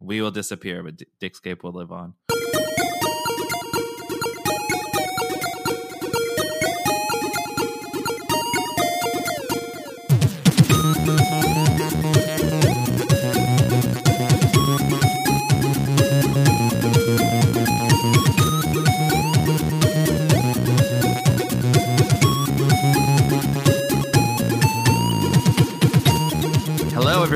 We will disappear, but Geekscape will live on.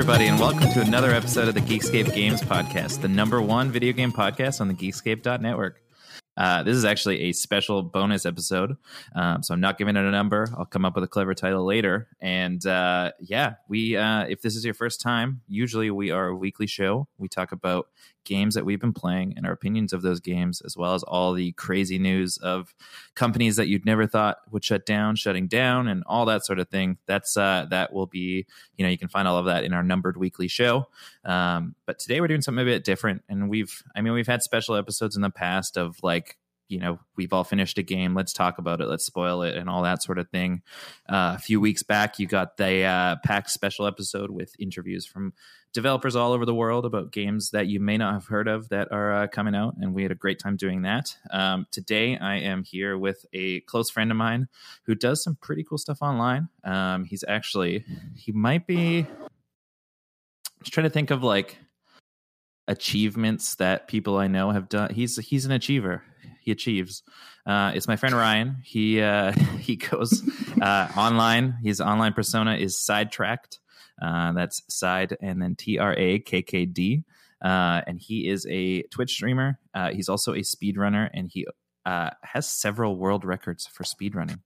Everybody, and welcome to another episode of the Geekscape Games Podcast, the number one video game podcast on the Geekscape.network. Uh, this is actually a special bonus episode, um, so I'm not giving it a number. I'll come up with a clever title later. And uh, yeah, we uh, if this is your first time, usually we are a weekly show. We talk about games that we've been playing and our opinions of those games, as well as all the crazy news of companies that you'd never thought would shut down, shutting down, and all that sort of thing. That's uh, that will be, you know, you can find all of that in our numbered weekly show. Um, but today we're doing something a bit different, and we've, I mean, we've had special episodes in the past of like you know we've all finished a game let's talk about it let's spoil it and all that sort of thing uh, a few weeks back you got the uh, pack special episode with interviews from developers all over the world about games that you may not have heard of that are uh, coming out and we had a great time doing that um, today i am here with a close friend of mine who does some pretty cool stuff online um, he's actually he might be I'm just trying to think of like achievements that people I know have done. He's he's an achiever. He achieves. Uh, it's my friend Ryan. He uh, he goes uh, online. His online persona is Sidetrakkd. Uh, that's side and then T R A K K D. Uh, and he is a Twitch streamer. Uh, he's also a speedrunner, and he uh, has several world records for speedrunning.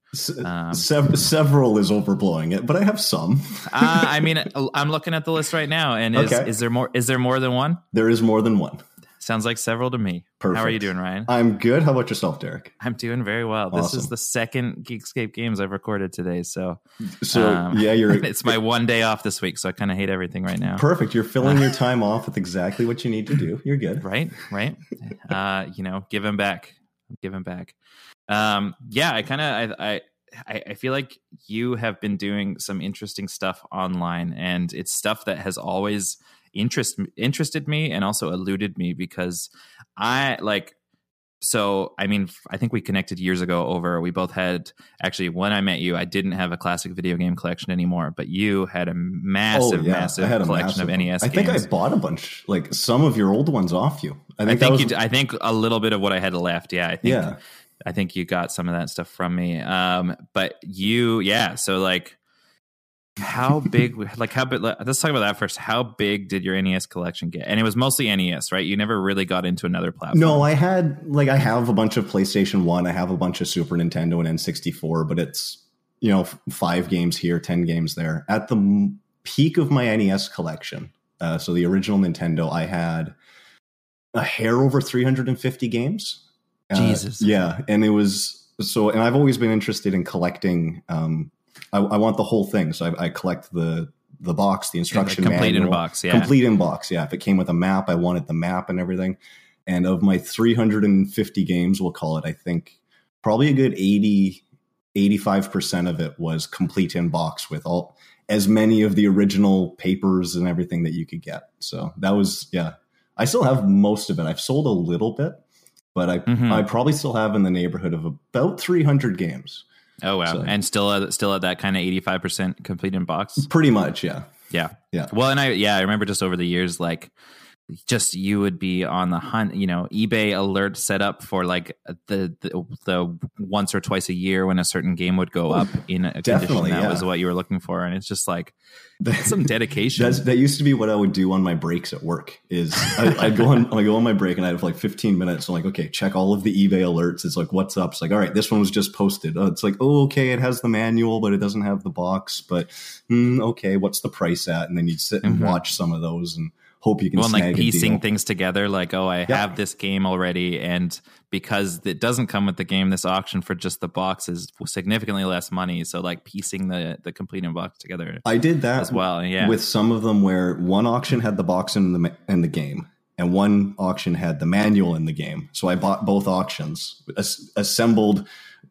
Um, Se- several is overblowing it, but I have some. uh, I mean, I'm looking at the list right now, and is, Okay. is there more? Is there more than one? There is more than one. Sounds like several to me. Perfect. How are you doing, Ryan? I'm good. How about yourself, Derek? I'm doing very well. This is the second Geekscape games I've recorded today, so So um, yeah, you're it's my one day off this week, so I kind of hate everything right now. perfect. You're filling your time off with exactly what you need to do. You're good. right right uh you know give him back give him back um yeah i kind of I, I i feel like you have been doing some interesting stuff online and it's stuff that has always interest interested me and also eluded me because i like so i mean i think we connected years ago over we both had actually when i met you i didn't have a classic video game collection anymore but you had a massive massive Oh, I had a collection massive of nes I think. I bought a bunch, like some of your old ones off you. I I think, think, was, you. I think a little bit of what I had left. Yeah, I think. Yeah. I think you got some of that stuff from me. Um, but you, yeah. So like, how big? Like how big? Let's talk about that first. How big did your NES collection get? And it was mostly NES, right? You never really got into another platform. no, I had like I have a bunch of PlayStation One. I have a bunch of Super Nintendo and N64, but it's you know five games here, ten games there. At the peak of my NES collection, uh, so the original Nintendo, I had a hair over 350 games. Uh, Jesus. yeah, and it was so. And I've always been interested in collecting. Um, I, I want the whole thing, so I, I collect the the box, the Yeah, the instruction complete in box. Yeah. complete in box. Yeah, if it came with a map, I wanted the map and everything. And of my 350 games, we'll call it, I think probably a good 80, 85% of it was complete in box with all as many of the original papers and everything that you could get. So that was, yeah. I still have most of it. I've sold a little bit, but I, Mhm. I probably still have in the neighborhood of about 300 games. Oh wow. So- and still, at, still at that kind of eighty five percent complete in box. Pretty much, yeah. Yeah. Yeah. Well, and I yeah, I remember just over the years, like just you would be on the hunt, you know, eBay alert set up for like the the, the once or twice a year when a certain game would go up in a condition Definitely, that yeah. was what you were looking for, and it's just like some dedication. That's, that used to be what I would do on my breaks at work. Is I, I'd go on, I go on my break and I'd have like 15 minutes. I'm like, okay, check all of the eBay alerts. It's like, what's up? It's like, all right, this one was just posted. Oh, it's like, oh, okay, it has the manual, but it doesn't have the box. But hmm, okay, what's the price at? And then you'd sit and Mhm. watch some of those and hope you can well, like piecing things together, like oh, I Yeah. have this game already, and because it doesn't come with the game, this auction for just the box is significantly less money. So like piecing the the completing box together I did that as well. Yeah. with some of them where one auction had the box in the in the game and one auction had the manual in the game. So I bought both auctions, as- assembled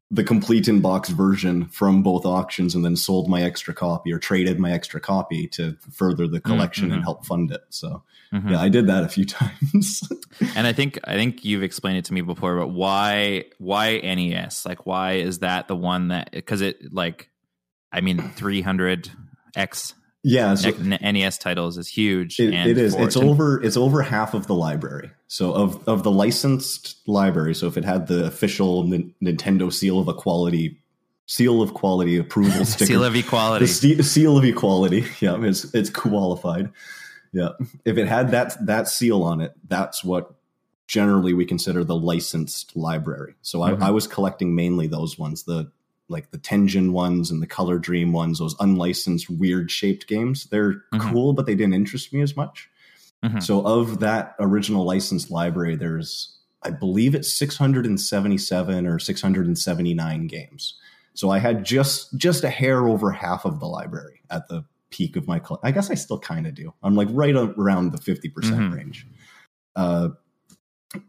the complete in box version from both auctions and then sold my extra copy or traded my extra copy to further the collection mm-hmm. and help fund it. So mm-hmm. yeah, I did that a few times. and I think I think you've explained it to me before, but why why NES? Like why is that the one that because it like I mean 300 X yeah so nes titles is huge it, it is. It's over it's over half of the library. So of of the licensed library so if it had the official N- nintendo seal of equality seal of quality approval sticker. Seal of equality. The seal of equality. Yeah it's it's qualified. Yeah. If it had that that seal on it that's what generally we consider the licensed library. So mm-hmm. I, I was collecting mainly those ones the like the Tengen ones and the Color Dream ones, those unlicensed weird shaped games. They're mm-hmm. cool, but they didn't interest me as much. Mm-hmm. So of that original licensed library, there's I believe it's 677 or 679 games. So I had just just a hair over half of the library at the peak of my. I guess I still kind of do. I'm like right around the 50 percent mm-hmm. range. Uh,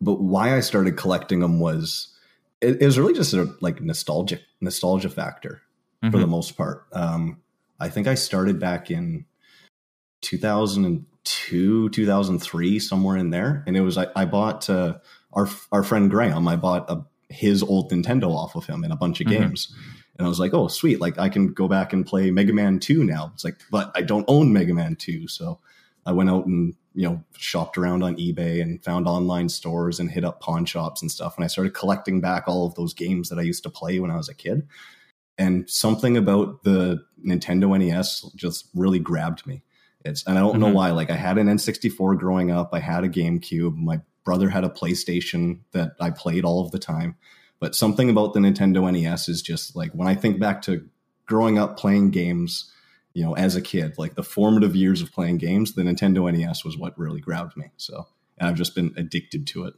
but why I started collecting them was it, it was really just a like nostalgic nostalgia factor mm-hmm. for the most part. Um, I think I started back in 2002, 2003, somewhere in there, and it was I, I bought uh, our our friend Graham. I bought a, his old Nintendo off of him and a bunch of mm-hmm. games. And I was like, oh, sweet. Like, I can go back and play Mega Man 2 now. It's like, but I don't own Mega Man 2. So I went out and you know shopped around on eBay and found online stores and hit up pawn shops and stuff. And I started collecting back all of those games that I used to play when I was a kid. And something about the Nintendo NES just really grabbed me. It's and I don't mm-hmm. know why. Like I had an N64 growing up. I had a GameCube. My brother had a PlayStation that I played all of the time. But something about the Nintendo NES is just like when I think back to growing up playing games you know, as a kid, like the formative years of playing games, the Nintendo NES was what really grabbed me. So, and I've just been addicted to it.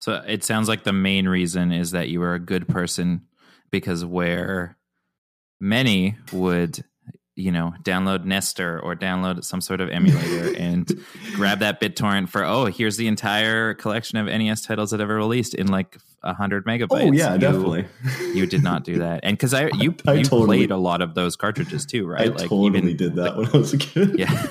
So it sounds like the main reason is that you were a good person because where many would you know, download Nester or download some sort of emulator and grab that BitTorrent for, oh, here's the entire collection of NES titles that ever released in like hundred megabytes. Oh yeah, you, definitely. You did not do that, and because I you I you totally, played a lot of those cartridges too, right? I like, totally even, did that like, when I was a kid. Yeah.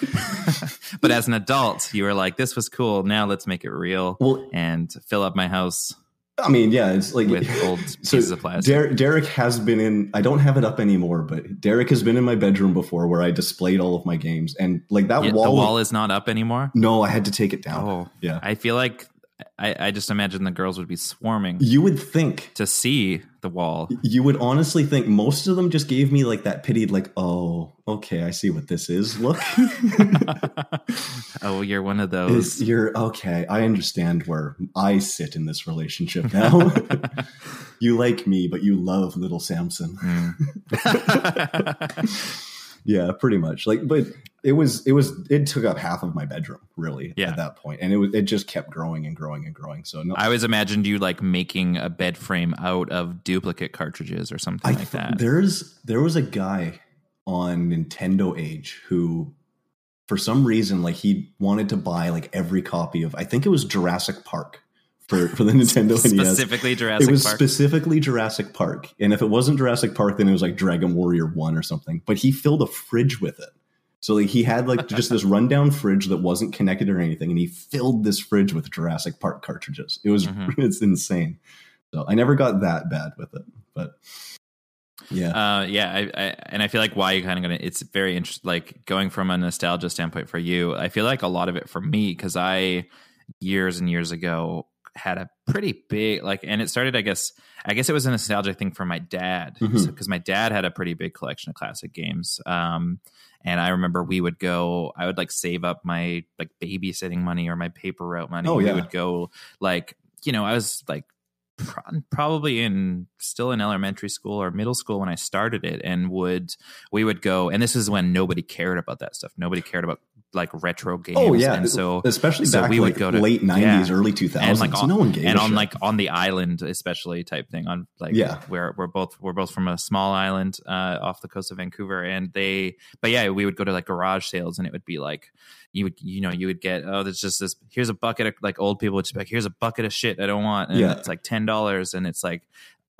but as an adult, you were like, "This was cool. Now let's make it real well, and fill up my house." I mean, yeah, it's like with old so pieces of plastic. Der- Derek has been in. I don't have it up anymore, but Derek has been in my bedroom before, where I displayed all of my games, and like that yeah, wall. The wall is not up anymore. No, I had to take it down. Oh, yeah. I feel like I, I, just imagine the girls would be swarming. You would think to see the wall. You would honestly think most of them just gave me like that pitied, like, oh, okay, I see what this is. Look. oh, you're one of those. It's, you're okay. I understand where I sit in this relationship now. you like me, but you love little Samson. Mm. yeah, pretty much. Like, but it was it was it took up half of my bedroom really yeah. at that point, and it was it just kept growing and growing and growing. So no, I always imagined you like making a bed frame out of duplicate cartridges or something I like that. There's there was a guy on Nintendo Age who for some reason like he wanted to buy like every copy of I think it was Jurassic Park for, for the Nintendo specifically NES. Jurassic it was Park. specifically Jurassic Park, and if it wasn't Jurassic Park, then it was like Dragon Warrior One or something. But he filled a fridge with it, so like, he had like just this rundown fridge that wasn't connected or anything, and he filled this fridge with Jurassic Park cartridges. It was mm-hmm. it's insane. So I never got that bad with it, but yeah, uh, yeah, I, I, and I feel like why you kind of gonna. It's very interesting, like going from a nostalgia standpoint for you. I feel like a lot of it for me because I years and years ago had a pretty big like and it started i guess i guess it was a nostalgic thing for my dad because mm-hmm. so, my dad had a pretty big collection of classic games um and i remember we would go i would like save up my like babysitting money or my paper route money oh, yeah. we would go like you know i was like probably in still in elementary school or middle school when I started it and would we would go and this is when nobody cared about that stuff. Nobody cared about like retro games. Oh yeah, and so especially so back we like would go to late nineties, yeah. early two thousands. Like no one gave and on like on the island, especially type thing. On like yeah, where we're both we're both from a small island uh, off the coast of Vancouver, and they. But yeah, we would go to like garage sales, and it would be like you would you know you would get oh there's just this here's a bucket of like old people would just be like here's a bucket of shit I don't want and yeah. it's like ten dollars and it's like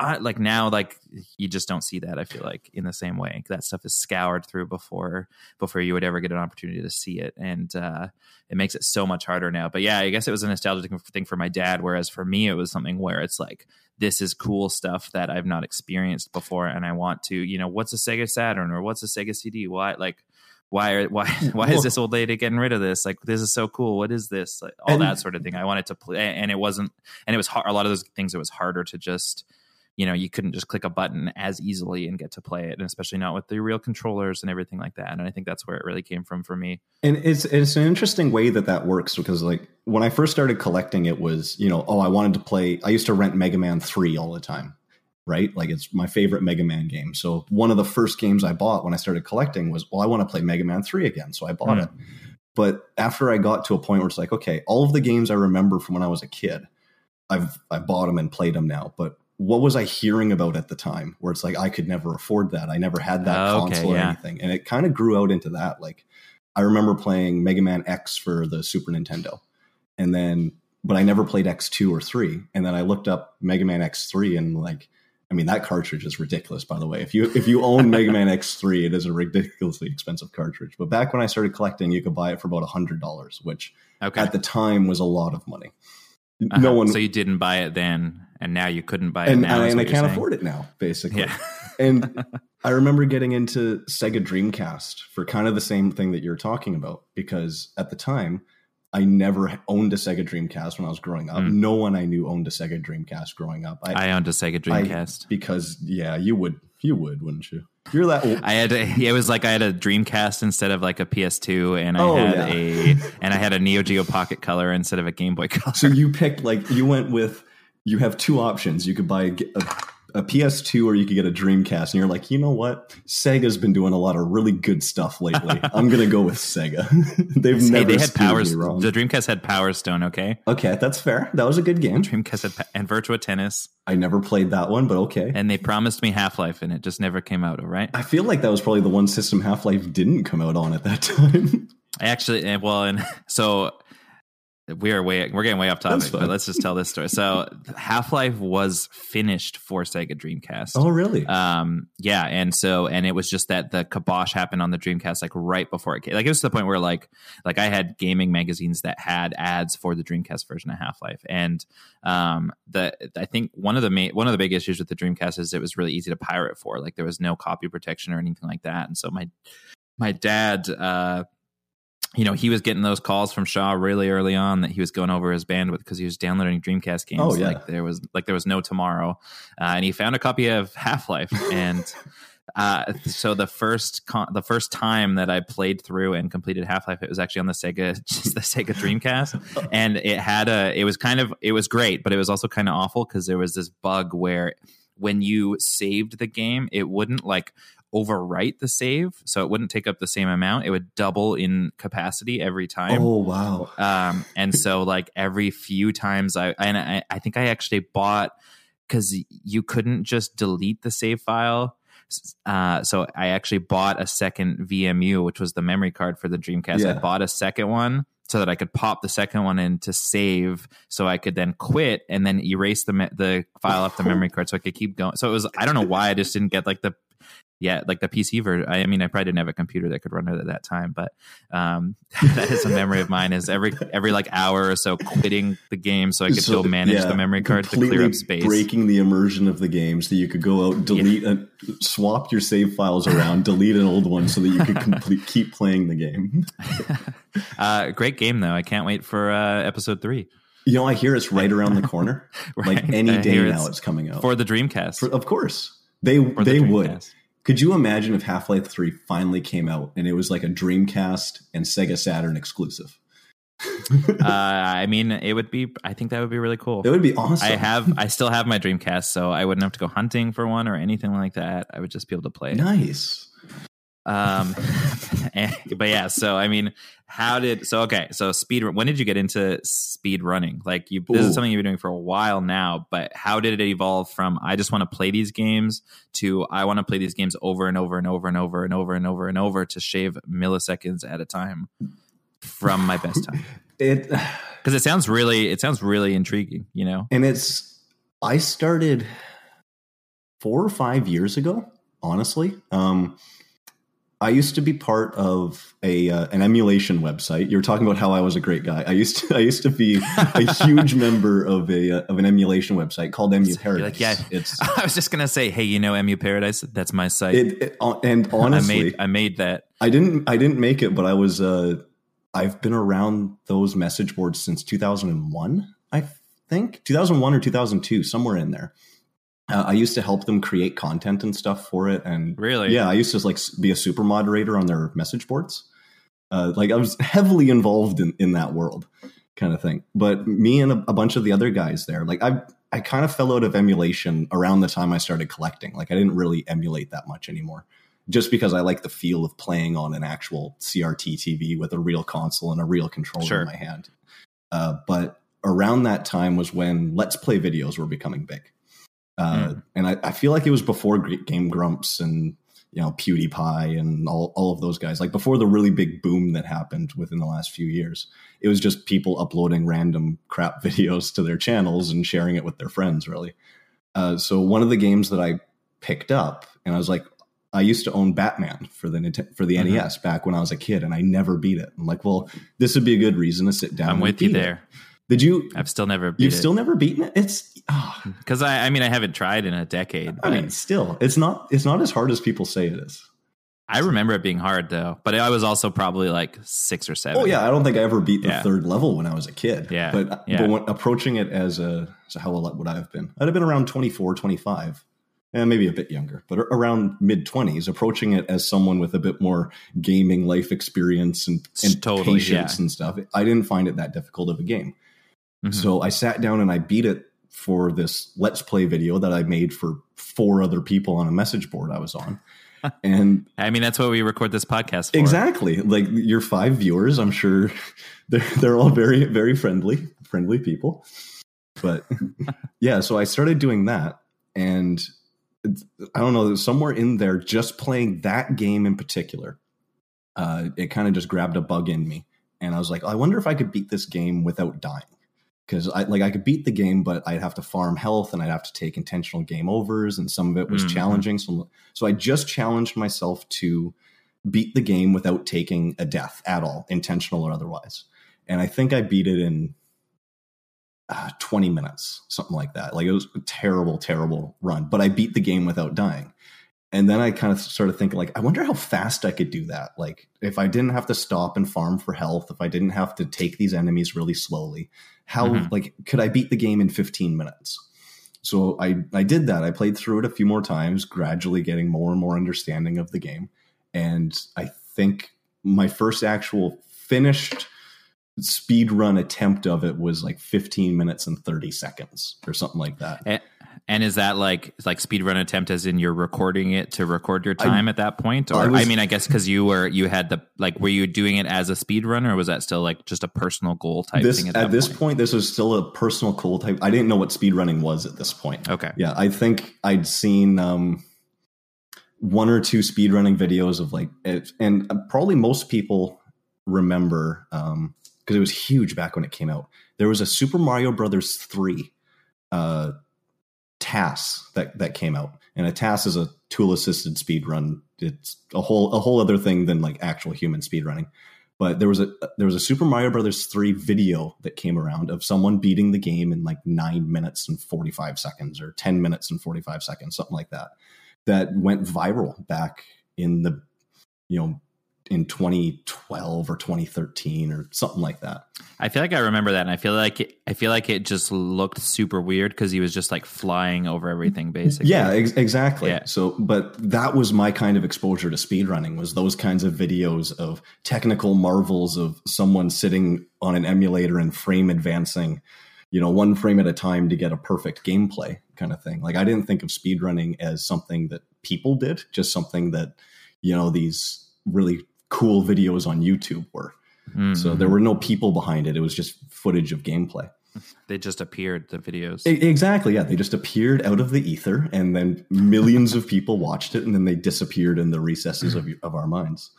I, like now, like you just don't see that. I feel like in the same way that stuff is scoured through before before you would ever get an opportunity to see it, and uh, it makes it so much harder now. But yeah, I guess it was a nostalgic thing for my dad, whereas for me, it was something where it's like this is cool stuff that I've not experienced before, and I want to, you know, what's a Sega Saturn or what's a Sega CD? Why like why are why why is this old lady getting rid of this like this is so cool what is this like, all And- that sort of thing i wanted to play and it wasn't and it was hard a lot of those things it was harder to just you know you couldn't just click a button as easily and get to play it and especially not with the real controllers and everything like that and i think that's where it really came from for me And it's it's an interesting way that that works because like when I first started collecting, it was you know oh I wanted to play. I used to rent Mega Man three all the time, right? Like it's my favorite Mega Man game. So one of the first games I bought when I started collecting was well I want to play Mega Man three again, so I bought Hmm. it. But after I got to a point where it's like okay, all of the games I remember from when I was a kid, I've I bought them and played them now, but. What was I hearing about at the time? Where it's like I could never afford that. I never had that Oh, okay, console or anything, and it kind of grew out into that. Like I remember playing Mega Man X for the Super Nintendo. And then, but I never played X2 or 3. And then I looked up Mega Man X3 and like, I mean, that cartridge is ridiculous, by the way. If you if you own Mega Man X3, it is a ridiculously expensive cartridge. But back when I started collecting, you could buy it for about hundred dollars, which okay at the time was a lot of money. Uh-huh. No one so you didn't buy it then and now you couldn't buy it and, now and, and I can't saying? afford it now, basically. yeah and I remember getting into Sega Dreamcast for kind of the same thing that you're talking about because at the time I never owned a Sega Dreamcast when I was growing up. Mm. No one I knew owned a Sega Dreamcast growing up. I, i owned a sega dreamcast because yeah, you would you would, wouldn't you? You're that old. I had a, it was like I had a Dreamcast instead of like a PS2, and I Oh, had yeah. a and I had a Neo Geo Pocket Color instead of a Game Boy Color. so you picked like you went with you have two options. You could buy a, a PS2 or you could get a Dreamcast, and you're like, you know what? Sega's been doing a lot of really good stuff lately. I'm gonna go with Sega. They've Hey, never they had powers. The Dreamcast had Power Stone. Okay, Okay, that's fair. That was a good game. Dreamcast had and Virtua Tennis, I never played that one, but okay. and they promised me Half Life, and it just never came out. All right. I feel like that was probably the one system Half Life didn't come out on at that time. I actually, eh, well, and so we are way we're getting way off topic, but let's just tell this story. So Half Life was finished for Sega Dreamcast. oh, really? um yeah and so and it was just that the kibosh happened on the dreamcast like right before it came like it was to the point where like like i had gaming magazines that had ads for the dreamcast version of half-life and um the i think one of the main one of the big issues with the dreamcast is it was really easy to pirate for like there was no copy protection or anything like that and so my my dad uh you know, he was getting those calls from Shaw really early on that he was going over his bandwidth because he was downloading Dreamcast games. Oh, yeah. Like there was like there was no tomorrow, uh, and he found a copy of Half Life, and uh, so the first con- the first time that I played through and completed Half Life, it was actually on the Sega just the Sega Dreamcast, and it had a it was kind of it was great, but it was also kind of awful because there was this bug where when you saved the game, it wouldn't like overwrite the save, so it wouldn't take up the same amount. It would double in capacity every time. oh, wow. Um, and so like every few times I and I, I think I actually bought because you couldn't just delete the save file. Uh, so I actually bought a second VMU, which was the memory card for the Dreamcast. I bought a second one so that I could pop the second one in to save, so I could then quit and then erase the me- the file off the memory card, so I could keep going. So it was I don't know why I just didn't get like the yeah like the PC version. I, I mean I probably didn't have a computer that could run it at that time, but um, that is a memory of mine. Is every every like hour or so quitting the game so I could So, go manage yeah, the memory card to clear up space. Breaking the immersion of the game so that you could go out, delete, and swap your save files around, delete an old one so that you could complete, keep playing the game. uh, great game though. I can't wait for uh, episode three. You know, I hear it's right around the corner. Like any day now, it's, coming out. for the Dreamcast. For- of course, they the they would. Could you imagine if Half Life Three finally came out and it was like a Dreamcast and Sega Saturn exclusive? uh, I mean, it would be. I think that would be really cool. It would be awesome. I have. I still have my Dreamcast, so I wouldn't have to go hunting for one or anything like that. I would just be able to play. it. nice. Um, and- but yeah. So I mean, how did? So okay. So speed. When did you get into speed running? Like you, this Ooh. is something you've been doing for a while now. But how did it evolve from I just want to play these games to I want to play these games over and over and over and over and over and over and over to shave milliseconds at a time from my best time? It Because it sounds really, it sounds really intriguing. You know. and it's. I started. four or five years ago, honestly. Um, I used to be part of a uh, an emulation website. You're talking about how I was a great guy. I used to I used to be a huge member of a uh, of an emulation website called Emu Paradise. Like, yeah, it's. I was just gonna say, hey, you know, Emu Paradise. That's my site. It, it, and honestly, I made I made that. I didn't I didn't make it, but I was. Uh, I've been around those message boards since 2001. I think 2001 or 2002, somewhere in there. Uh, I used to help them create content and stuff for it, and really, yeah, I used to like be a super moderator on their message boards. Uh, like I was heavily involved in in that world, kind of thing. But me and a, a bunch of the other guys there, like I I kind of fell out of emulation around the time I started collecting. Like I didn't really emulate that much anymore, just because I like the feel of playing on an actual CRT TV with a real console and a real controller sure. in my hand. Uh, but around that time was when Let's Play videos were becoming big. Uh, mm. And I, I, feel like it was before Game Grumps and you know PewDiePie and all, all of those guys. Like before the really big boom that happened within the last few years, it was just people uploading random crap videos to their channels and sharing it with their friends. Really. Uh, so one of the games that I picked up, and I was like, I used to own Batman for the for the mm-hmm. NES back when I was a kid, and I never beat it. I'm like, well, this would be a good reason to sit down. I'm with you there. Did you? I've still never. You've it. still never beaten it. It's ah. because oh. I, I mean, I haven't tried in a decade. I mean, still, it's not. It's not as hard as people say it is. I remember it being hard though, but I was also probably like six or seven. Oh yeah, I don't think I ever beat the yeah. third level when I was a kid. Yeah, but uh, yeah. but when approaching it as a so how old would I have been? I'd have been around 24, 25 and maybe a bit younger, but around mid twenties, approaching it as someone with a bit more gaming life experience and, and totally, patience yeah. and stuff. I didn't find it that difficult of a game. Mm-hmm. So I sat down and I beat it for this let's play video that I made for four other people on a message board I was on. And I mean that's what we record this podcast for. Exactly. Like your five viewers, I'm sure they're they're all very very friendly, friendly people. But yeah, so I started doing that and I don't know, somewhere in there just playing that game in particular. Uh, it kind of just grabbed a bug in me and I was like, I wonder if I could beat this game without dying because I like I could beat the game, but I'd have to farm health and I'd have to take intentional game overs, and some of it was mm-hmm. challenging. So, so I just challenged myself to beat the game without taking a death at all, intentional or otherwise. And I think I beat it in uh, 20 minutes, something like that. Like it was a terrible, terrible run, but I beat the game without dying and then I kind of started thinking, like, I wonder how fast I could do that. Like, if I didn't have to stop and farm for health, if I didn't have to take these enemies really slowly, how mm-hmm. like could I beat the game in 15 minutes? So I I did that. I played through it a few more times, gradually getting more and more understanding of the game. And I think my first actual finished speed run attempt of it was like 15 minutes and 30 seconds or something like that. And, and is that like like speed run attempt as in you're recording it to record your time I, at that point? Or I, was, I mean, I guess because you were you had the like were you doing it as a speed runner or was that still like just a personal goal type this, thing at, at this point? point? This was still a personal goal type. I didn't know what speed running was at this point. Okay. Yeah, I think I'd seen um one or two speed running videos of like it, and probably most people remember um because it was huge back when it came out. There was a Super Mario Brothers 3 uh TAS that that came out, and a TAS is a tool assisted speed run. It's a whole a whole other thing than like actual human speed running. But there was a there was a Super Mario Brothers three video that came around of someone beating the game in like nine minutes and forty five seconds, or ten minutes and forty five seconds, something like that. That went viral back in the you know in 2012 or 2013 or something like that. I feel like I remember that, and I feel like it, I feel like it just looked super weird because he was just like flying over everything, basically. Yeah, ex- exactly. Yeah. So, but that was my kind of exposure to speedrunning was those kinds of videos of technical marvels of someone sitting on an emulator and frame advancing, you know, one frame at a time to get a perfect gameplay kind of thing. Like I didn't think of speedrunning as something that people did, just something that you know these really cool videos on YouTube were. Mm-hmm. So there were no people behind it. It was just footage of gameplay. They just appeared, the videos. Exactly. Yeah. They just appeared out of the ether and then millions of people watched it and then they disappeared in the recesses of, of our minds.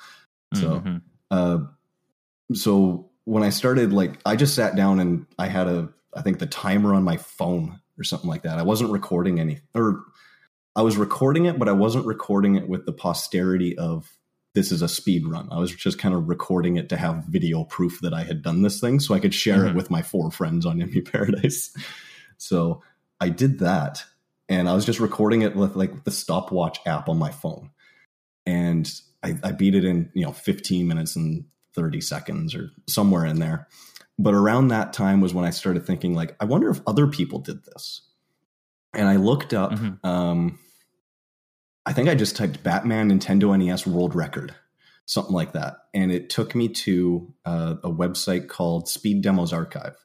So, mm-hmm. uh, so when I started, like, I just sat down and I had a, I think the timer on my phone or something like that. I wasn't recording any, or I was recording it, but I wasn't recording it with the posterity of this is a speed run. I was just kind of recording it to have video proof that I had done this thing so I could share mm-hmm. it with my four friends on Emu Paradise. So I did that and I was just recording it with like the stopwatch app on my phone. And I, I beat it in, you know, 15 minutes and 30 seconds or somewhere in there. But around that time was when I started thinking, like, I wonder if other people did this. And I looked up, mm-hmm. um, I think I just typed Batman Nintendo NES World Record, something like that. And it took me to uh, a website called Speed Demos Archive.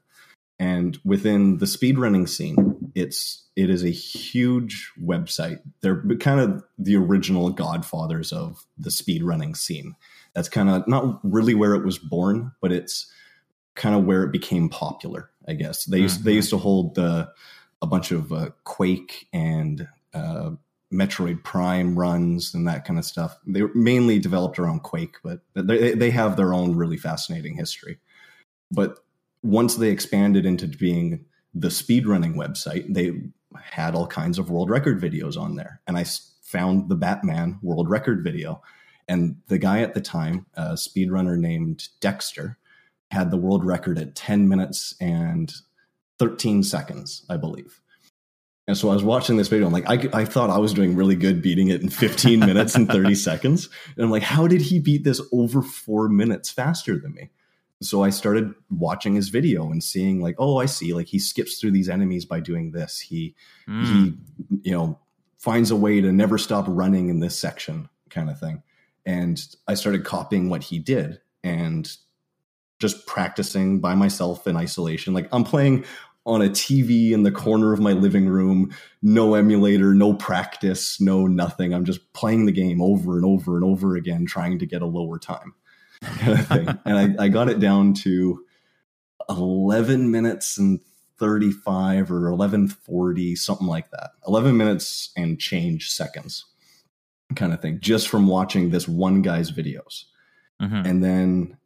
And within the speedrunning scene, it's it is a huge website. They're kind of the original godfathers of the speedrunning scene. That's kind of not really where it was born, but it's kind of where it became popular. I guess they used mm-hmm. they used to hold the a bunch of uh, Quake and uh, Metroid Prime runs and that kind of stuff. They mainly developed around Quake, but they they have their own really fascinating history. But once they expanded into being the speedrunning website, they had all kinds of world record videos on there, and I found the Batman world record video. And the guy at the time, a speedrunner named Dexter, had the world record at 10 minutes and 13 seconds, I believe. And so I was watching this video. I'm like, I, I thought I was doing really good beating it in 15 minutes and 30 seconds. And I'm like, how did he beat this over four minutes faster than me? So I started watching his video and seeing like, oh, I see. Like he skips through these enemies by doing this. He mm. he, you know, finds a way to never stop running in this section, kind of thing. And I started copying what he did and just practicing by myself in isolation. Like I'm playing on a TV in the corner of my living room, no emulator, no practice, no nothing. I'm just playing the game over and over and over again, trying to get a lower time. Kind of thing. and I, I got it down to 11 minutes and 35 or 1140, something like that. 11 minutes and change seconds, kind of thing, just from watching this one guy's videos. Mm-hmm. And then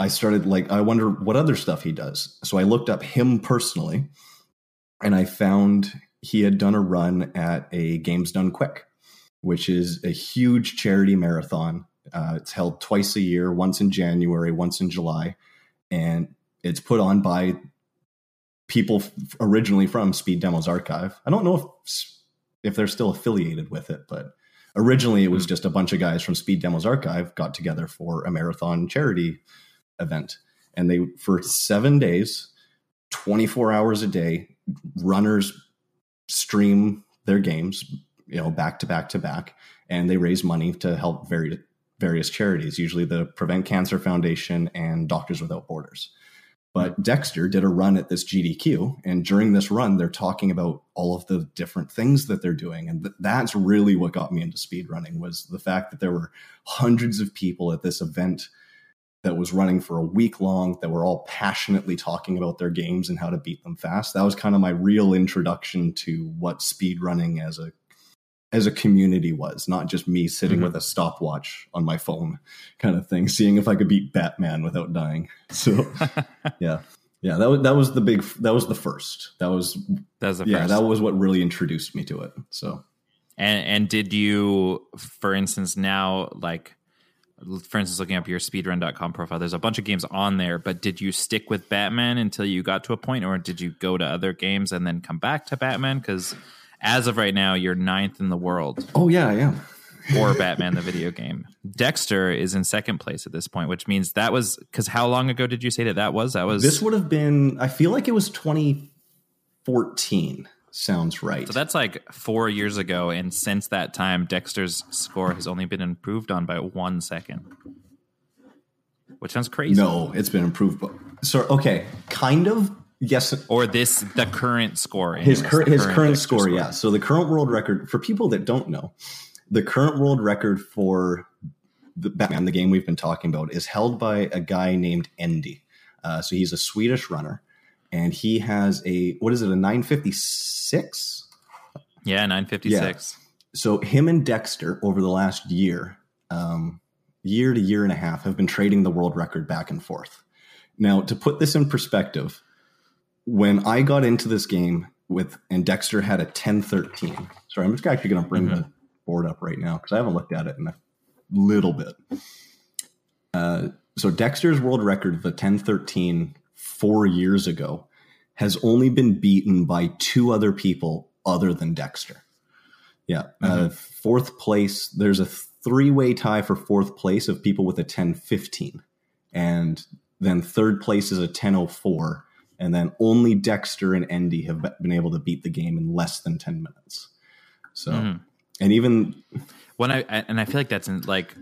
I started like, I wonder what other stuff he does. So I looked up him personally and I found he had done a run at a Games Done Quick, which is a huge charity marathon. Uh, it's held twice a year, once in January, once in July. And it's put on by people f- originally from Speed Demos Archive. I don't know if if they're still affiliated with it, but originally it was hmm. just a bunch of guys from Speed Demos Archive got together for a marathon charity event. And they, for seven days, 24 hours a day, runners stream their games, you know, back to back to back, and they raise money to help various various charities, usually the Prevent Cancer Foundation and Doctors Without Borders. But hmm. Dexter did a run at this GDQ, and during this run, they're talking about all of the different things that they're doing, and th- that's really what got me into speed running was the fact that there were hundreds of people at this event that was running for a week long that were all passionately talking about their games and how to beat them fast. That was kind of my real introduction to what speed running as a as a community was, not just me sitting mm-hmm. with a stopwatch on my phone kind of thing, seeing if I could beat Batman without dying. So yeah. Yeah, that was that was the big that was the first. That was that was the yeah, first. that was what really introduced me to it. So and and did you for instance now like for instance, looking up your speedrun.com profile, there's a bunch of games on there, but did you stick with Batman until you got to a point, or did you go to other games and then come back to Batman? Because as of right now, you're ninth in the world. Oh, yeah, I am. for Batman, the video game. Dexter is in second place at this point, which means that was because how long ago did you say that that was? That was. This would have been, I feel like it was 2014 sounds right. So that's like four years ago, and since that time, Dexter's score has only been improved on by one second, which sounds crazy. No, it's been improved. But, So okay, kind of yes. Or this the current score. Anyways, his current his current score, score, yeah. So the current world record for people that don't know, the current world record for the Batman, the game we've been talking about, is held by a guy named Endy. Uh, so he's a Swedish runner and he has a what is it a 956 yeah 956 yeah. so him and dexter over the last year um, year to year and a half have been trading the world record back and forth now to put this in perspective when i got into this game with and dexter had a 1013 Sorry, I'm just actually going to bring mm-hmm. the board up right now because I haven't looked at it in a little bit. Uh, so Dexter's world record of a 1013 four years ago has only been beaten by two other people other than Dexter. Yeah. Uh, mm-hmm. Uh, fourth place, there's a three way tie for fourth place of people with a 1015. And then third place is a 1004. And then only Dexter and Endy have been able to beat the game in less than 10 minutes. So, mm-hmm. and even when I, and I feel like that's in like,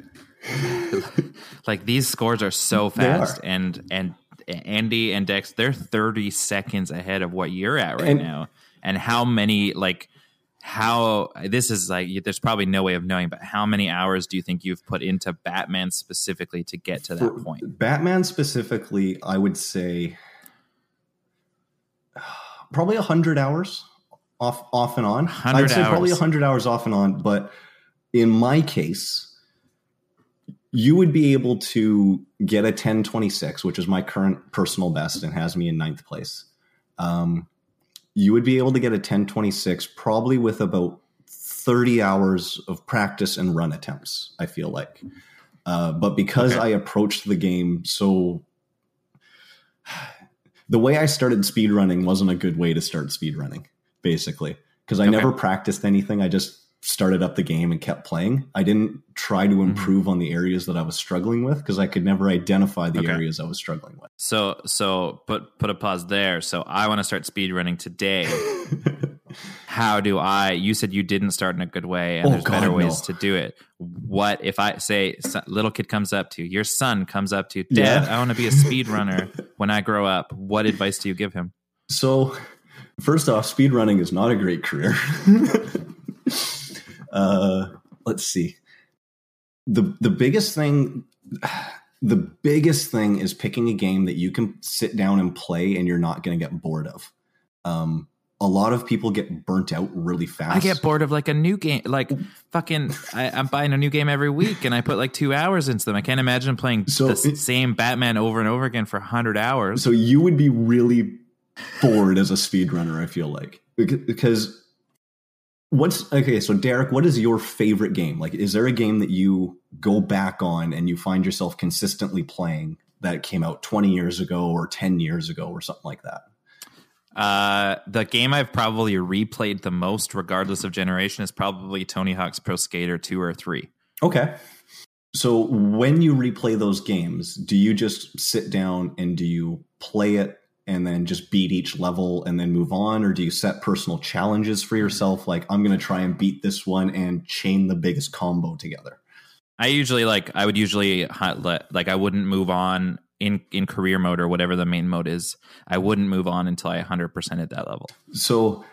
like these scores are so fast and, and Endy and Dex, they're 30 seconds ahead of what you're at right and, now. And how many, like, how this is like, there's probably no way of knowing, but how many hours do you think you've put into Batman specifically to get to that point? Batman specifically, I would say probably 100 hours off, off and on. I'd say hours. probably 100 hours off and on. But in my case, you would be able to get a 1026, which is my current personal best and has me in ninth place. Um, you would be able to get a 1026 probably with about 30 hours of practice and run attempts, I feel like. Uh, but because okay. I approached the game so. The way I started speedrunning wasn't a good way to start speedrunning, basically, because I okay. never practiced anything. I just started up the game and kept playing. I didn't try to mm-hmm. improve mm-hmm. on the areas that I was struggling with because I could never identify the okay. areas I was struggling with. So so put put a pause there. So I want to start speed running today. How do I? You said you didn't start in a good way, and oh, there's God, better ways no. to do it. What if I say little kid comes up to you, your son comes up to you, Dad, yeah. I want to be a speed runner when I grow up. What advice do you give him? So, first off, speed running is not a great career. Uh, let's see. The the biggest thing the biggest thing is picking a game that you can sit down and play and you're not going to get bored of. Um, a lot of people get burnt out really fast. I get bored of like a new game, like fucking. I, am buying a new game every week, and I put like two hours into them. I can't imagine playing so the it, same Batman over and over again for hundred hours. So you would be really bored as a speedrunner. I feel like because What's okay? So, Derek, what is your favorite game? Like, is there a game that you go back on and you find yourself consistently playing that came out 20 years ago or 10 years ago or something like that? Uh, the game I've probably replayed the most, regardless of generation, is probably Tony Hawk's Pro Skater 2 or 3. Okay. So, when you replay those games, do you just sit down and do you play it and then just beat each level and then move on? Or do you set personal challenges for yourself? Like i'm going to try and beat this one and chain the biggest combo together. I usually like i would usually like i wouldn't move on in in career mode or whatever the main mode is. I wouldn't move on until i 100% at that level. So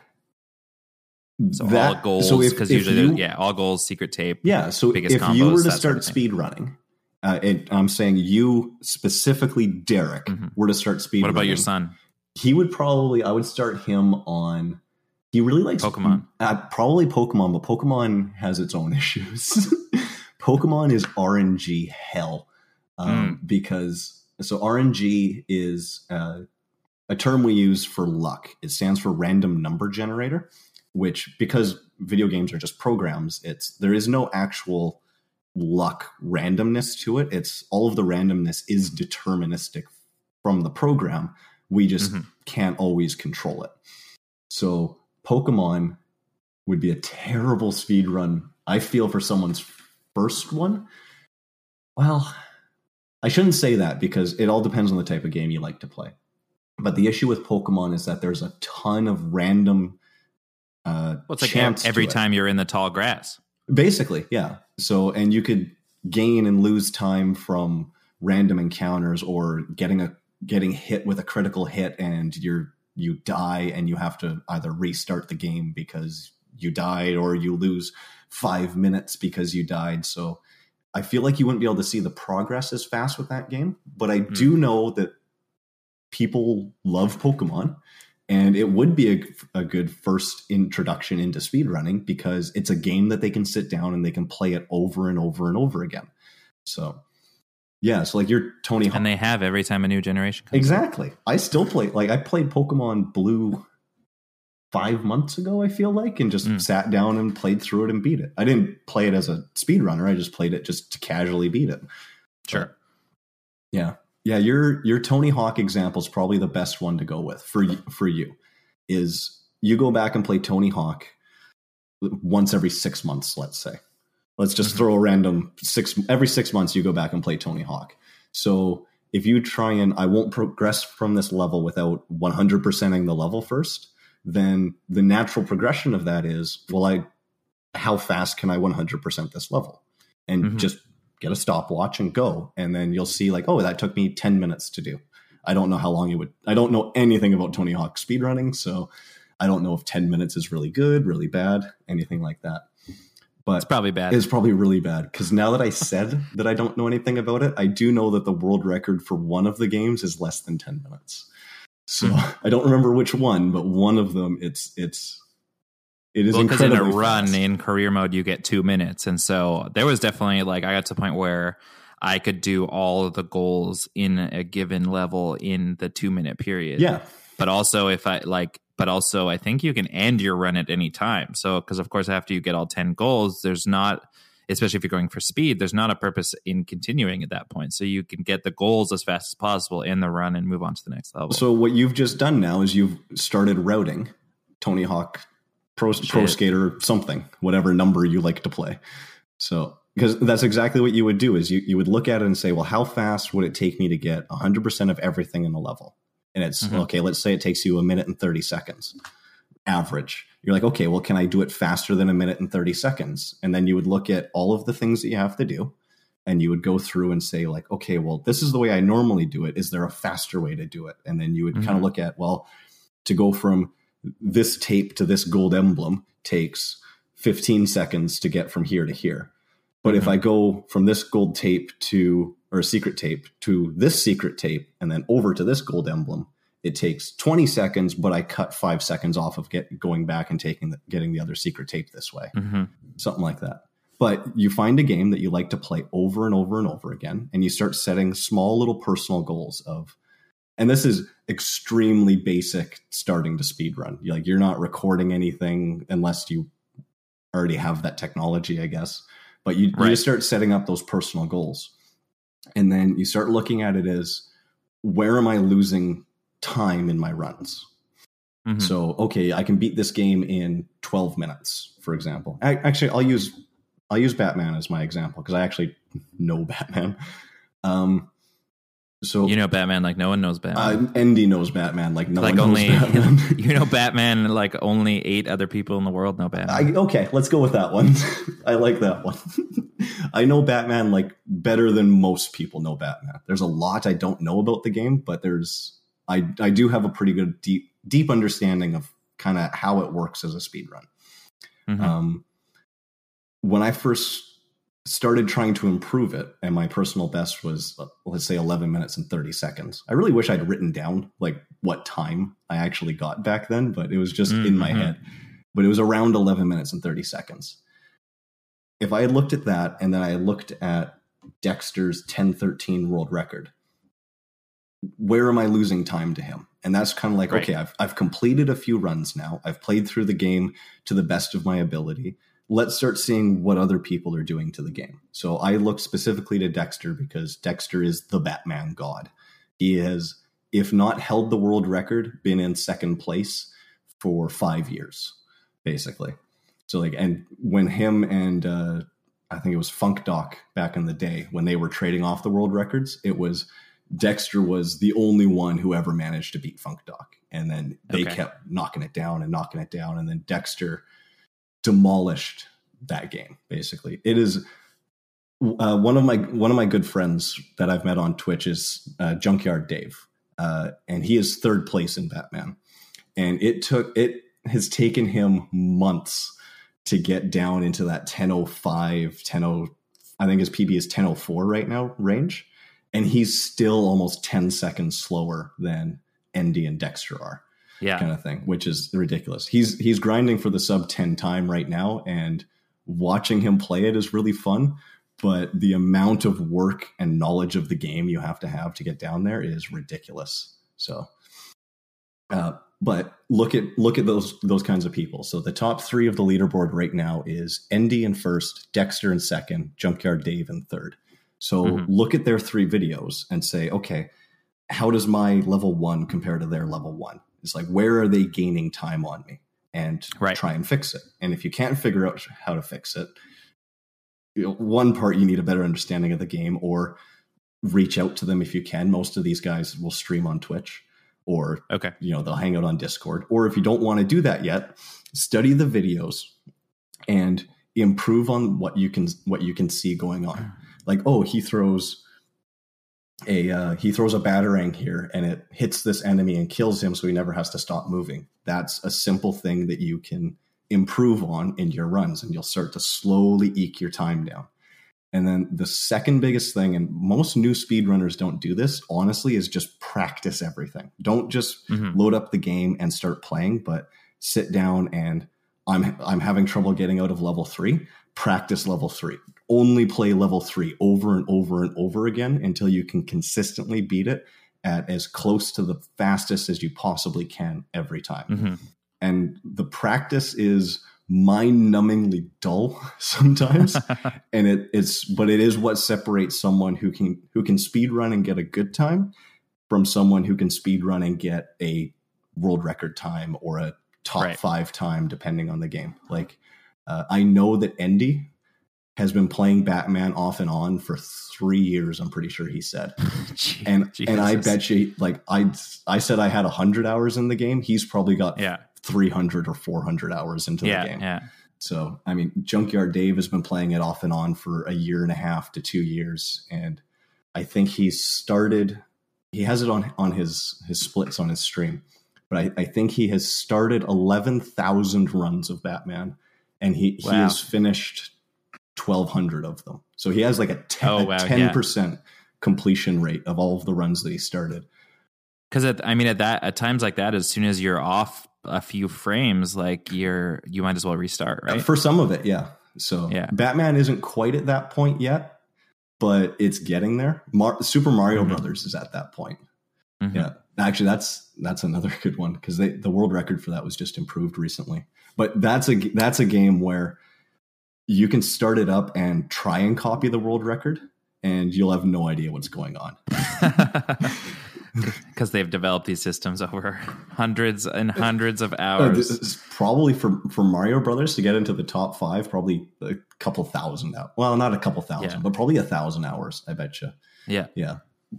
so that, all goals because so usually you, yeah all goals secret tape yeah so if combos, you were to start speed running uh, it, I'm saying you specifically, Derek, mm-hmm. were to start speed. What about running, your son? He would probably. I would start him on. He really likes Pokemon. Uh, probably Pokemon, but Pokemon has its own issues. Pokemon is RNG hell um, mm. because so RNG is uh, a term we use for luck. It stands for random number generator, which because video games are just programs, it's there is no actual luck randomness to it. It's all of the randomness is deterministic from the program. We just mm-hmm. can't always control it. So Pokemon would be a terrible speed run. I feel for someone's first one. Well, I shouldn't say that because it all depends on the type of game you like to play. But the issue with Pokemon is that there's a ton of random. Uh, well, it's like every time you're in the tall grass. Basically, yeah. So, and you could gain and lose time from random encounters or getting a getting hit with a critical hit and you're you die and you have to either restart the game because you died or you lose 5 minutes because you died. So, I feel like you wouldn't be able to see the progress as fast with that game, but I mm-hmm. do know that people love Pokemon and it would be a, a good first introduction into speedrunning because it's a game that they can sit down and they can play it over and over and over again. So, yeah, so like you're Tony Hawk. And they have every time a new generation comes Exactly. Out. I still play, like, I played Pokemon Blue five months ago, I feel like, and just mm. sat down and played through it and beat it. I didn't play it as a speedrunner. I just played it just to casually beat it. Sure. But, yeah. Yeah, your your Tony Hawk example is probably the best one to go with for for you. Is you go back and play Tony Hawk once every six months, let's say. Let's just mm-hmm. throw a random six every six months you go back and play Tony Hawk. So if you try and I won't progress from this level without 100%ing the level first, then the natural progression of that is, well, I how fast can I 100% this level? And mm-hmm. just get a stopwatch and go. And then you'll see, like, oh, that took me 10 minutes to do. I don't know how long it would. I don't know anything about Tony Hawk speedrunning. So I don't know if 10 minutes is really good, really bad, anything like that. But it's probably bad. It's probably really bad because now that I said that I don't know anything about it, I do know that the world record for one of the games is less than 10 minutes. So mm-hmm. I don't remember which one, but one of them, it's it's it is well, because in a run in career mode you get two minutes, and so there was definitely like I got to a point where I could do all of the goals in a given level in the two minute period. Yeah, but also if I like, but also I think you can end your run at any time. So because of course after you get all ten goals, there's not especially if you're going for speed, there's not a purpose in continuing at that point. So you can get the goals as fast as possible in the run and move on to the next level. So what you've just done now is you've started routing Tony Hawk Pro, Pro Skater something, whatever number you like to play. So because that's exactly what you would do is you, you would look at it and say, well, how fast would it take me to get 100% of everything in the level? And it's mm-hmm. okay, let's say it takes you a minute and 30 seconds average. You're like, okay, well, can I do it faster than a minute and 30 seconds? And then you would look at all of the things that you have to do and you would go through and say like okay well this is the way i normally do it is there a faster way to do it and then you would mm-hmm. kind of look at well to go from this tape to this gold emblem takes 15 seconds to get from here to here but mm-hmm. if i go from this gold tape to or secret tape to this secret tape and then over to this gold emblem it takes 20 seconds, but I cut five seconds off of get going back and taking the, getting the other secret tape this way, mm-hmm. something like that. But you find a game that you like to play over and over and over again, and you start setting small little personal goals of, and this is extremely basic starting to speed run. Like you're not recording anything unless you already have that technology, I guess. But you, right. you start setting up those personal goals, and then you start looking at it as where am I losing time in my runs. Mm-hmm. So, okay, I can beat this game in 12 minutes, for example. I, actually, I'll use I'll use Batman as my example because I actually know Batman. Um, so you know Batman like no one knows Batman. Uh, Andy knows Batman like no like one only, knows Batman. you know Batman like only eight other people in the world know Batman. I, okay, let's go with that one. I like that one. I know Batman like better than most people know Batman. There's a lot I don't know about the game, but there's I I do have a pretty good deep deep understanding of kind of how it works as a speed run. Mm-hmm. Um, when I first started trying to improve it, and my personal best was let's say 11 minutes and 30 seconds. I really wish I'd written down like what time I actually got back then, but it was just mm-hmm. in my mm-hmm. head. But it was around 11 minutes and 30 seconds. If I had looked at that and then I looked at Dexter's 1013 world record, where am I losing time to him? And that's kind of like, right. okay, I've, I've completed a few runs now. I've played through the game to the best of my ability. Let's start seeing what other people are doing to the game. So I look specifically to Dexter because Dexter is the Batman god. He has, if not held the world record, been in second place for five years, basically. So like, and when him and uh, I think it was Funk Doc back in the day when they were trading off the world records, it was Dexter was the only one who ever managed to beat Funk Doc. And then they okay. kept knocking it down and knocking it down. And then Dexter demolished that game, basically. It is uh, one of my one of my good friends that I've met on Twitch is uh, Junkyard Dave. Uh, and he is third place in Batman. And it took it has taken him months to get down into that 1005, 10 I think his PB is 1004 right now range and he's still almost 10 seconds slower than Andy and Dexter are. Yeah. Kind of thing, which is ridiculous. He's he's grinding for the sub 10 time right now and watching him play it is really fun, but the amount of work and knowledge of the game you have to have to get down there is ridiculous. So uh, but look at look at those those kinds of people. So the top three of the leaderboard right now is Endy in first, Dexter in second, Junkyard Dave in third. So mm-hmm. look at their three videos and say, okay, how does my level one compare to their level one? It's like where are they gaining time on me? And right. try and fix it. And if you can't figure out how to fix it, you know, one part you need a better understanding of the game or reach out to them if you can. Most of these guys will stream on Twitch or okay you know they'll hang out on discord or if you don't want to do that yet study the videos and improve on what you can what you can see going on hmm. like oh he throws a uh, he throws a batarang here and it hits this enemy and kills him so he never has to stop moving that's a simple thing that you can improve on in your runs and you'll start to slowly eke your time down and then the second biggest thing, and most new speedrunners don't do this, honestly, is just practice everything. Don't just mm-hmm. load up the game and start playing, but sit down and I'm I'm having trouble getting out of level three. Practice level three. Only play level three over and over and over again until you can consistently beat it at as close to the fastest as you possibly can every time. Mm-hmm. And the practice is mind-numbingly dull sometimes and it, it's but it is what separates someone who can who can speed run and get a good time from someone who can speed run and get a world record time or a top right. five time depending on the game like uh, i know that Endy has been playing batman off and on for three years i'm pretty sure he said and Jesus. and i bet you like i i said i had 100 hours in the game he's probably got yeah 300 or 400 hours into yeah, the game. Yeah. So, I mean, Junkyard Dave has been playing it off and on for a year and a half to two years. And I think he started, he has it on, on his, his splits on his stream, but I, I think he has started 11,000 runs of Batman and he, wow. he has finished 1,200 of them. So he has like a 10, oh, wow, 10% yeah. completion rate of all of the runs that he started. Because I mean, at that at times like that, as soon as you're off a few frames, like you're you might as well restart, right? For some of it, yeah. So yeah. Batman isn't quite at that point yet, but it's getting there. Mar- Super Mario mm-hmm. Brothers is at that point. Mm-hmm. Yeah, actually, that's that's another good one because the world record for that was just improved recently. But that's a that's a game where you can start it up and try and copy the world record, and you'll have no idea what's going on. because they've developed these systems over hundreds and hundreds of hours. Uh, probably for for Mario Brothers to get into the top five, probably a couple thousand out. Well, not a couple thousand, yeah. but probably a thousand hours. I bet you. Yeah, yeah.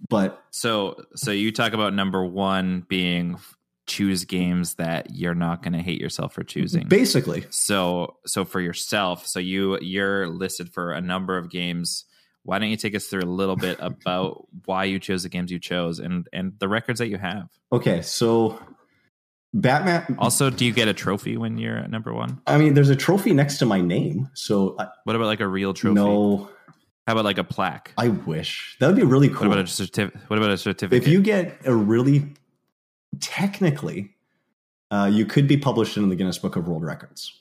But so so you talk about number one being choose games that you're not going to hate yourself for choosing basically so so for yourself so you you're listed for a number of games why don't you take us through a little bit about why you chose the games you chose and and the records that you have? Okay, so Batman. Also, do you get a trophy when you're at number one? I mean, there's a trophy next to my name. So, I, what about like a real trophy? No. How about like a plaque? I wish that would be really cool. What about a certificate? What about a certificate? If you get a really technically, uh, you could be published in the Guinness Book of World Records.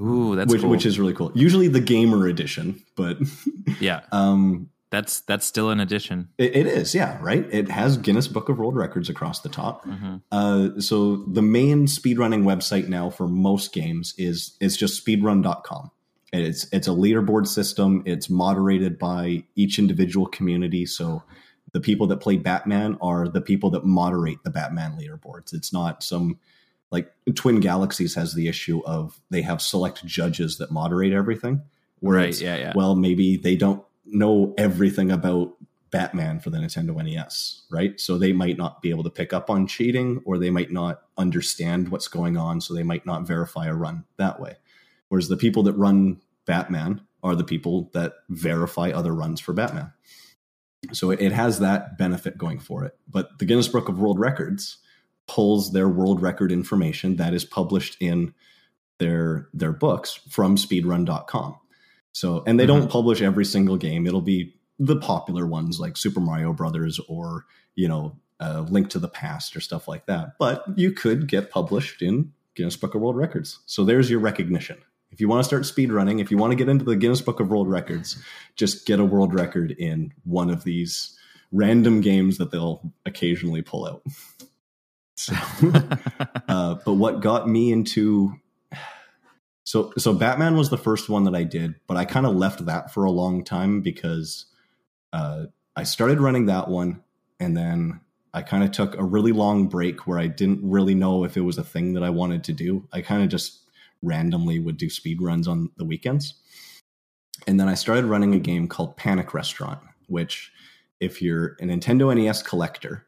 Ooh, that's which, cool. which is really cool. Usually the gamer edition, but yeah, um, that's that's still an edition. It, it is, yeah, right. It has Guinness Book of World Records across the top. Mm-hmm. Uh, so the main speedrunning website now for most games is is just speedrun.com. It's it's a leaderboard system. It's moderated by each individual community. So the people that play Batman are the people that moderate the Batman leaderboards. It's not some like Twin Galaxies has the issue of they have select judges that moderate everything. Right. Yeah. Yeah. Well, maybe they don't know everything about Batman for the Nintendo NES, right? So they might not be able to pick up on cheating or they might not understand what's going on. So they might not verify a run that way. Whereas the people that run Batman are the people that verify other runs for Batman. So it has that benefit going for it. But the Guinness Book of World Records pulls their world record information that is published in their their books from speedrun.com. So and they mm-hmm. don't publish every single game. It'll be the popular ones like Super Mario Brothers or, you know, uh, Link to the Past or stuff like that. But you could get published in Guinness Book of World Records. So there's your recognition. If you want to start speed running, if you want to get into the Guinness Book of World Records, just get a world record in one of these random games that they'll occasionally pull out. So, uh, but what got me into so so Batman was the first one that I did, but I kind of left that for a long time because uh, I started running that one, and then I kind of took a really long break where I didn't really know if it was a thing that I wanted to do. I kind of just randomly would do speed runs on the weekends. And then I started running a game called Panic Restaurant, which, if you're a Nintendo NES collector,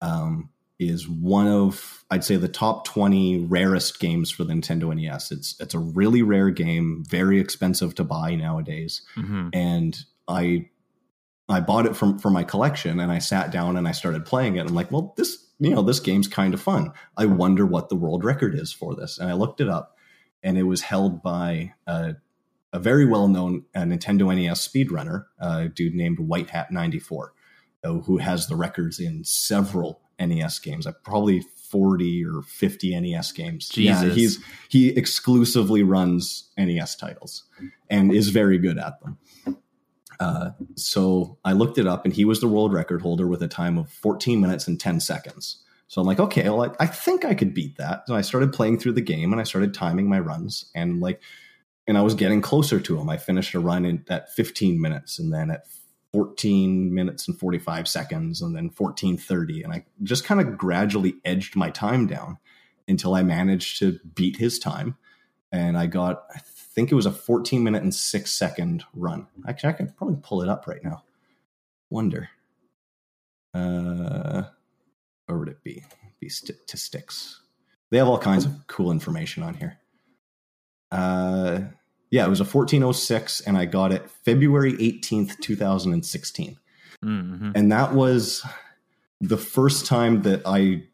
um, is one of I'd say the top 20 rarest games for the Nintendo NES. It's it's a really rare game, very expensive to buy nowadays. Mm-hmm. And I I bought it from for my collection and I sat down and I started playing it. I'm like, well, this you know, this game's kind of fun. I wonder what the world record is for this. And I looked it up and it was held by a, a very well-known uh, Nintendo NES speedrunner, a dude named White Hat 94, uh, who has the records in several NES games. I probably 40 or 50 NES games. Jesus. Yeah, he's he exclusively runs NES titles and is very good at them. Uh, so I looked it up, and he was the world record holder with a time of 14 minutes and 10 seconds. So I'm like, okay, well, I, I think I could beat that. So I started playing through the game, and I started timing my runs, and like, and I was getting closer to him. I finished a run in, at 15 minutes, and then at 14 minutes and 45 seconds and then 1430 and i just kind of gradually edged my time down until i managed to beat his time. And i got i think it was a 14 minute and 6 second run. Actually i can probably pull it up right now. Wonder. Uh where would it be be statistics they have all kinds of cool information on here uh yeah, it was a 1406, and I got it February 18th, 2016. Mm-hmm. And that was the first time that I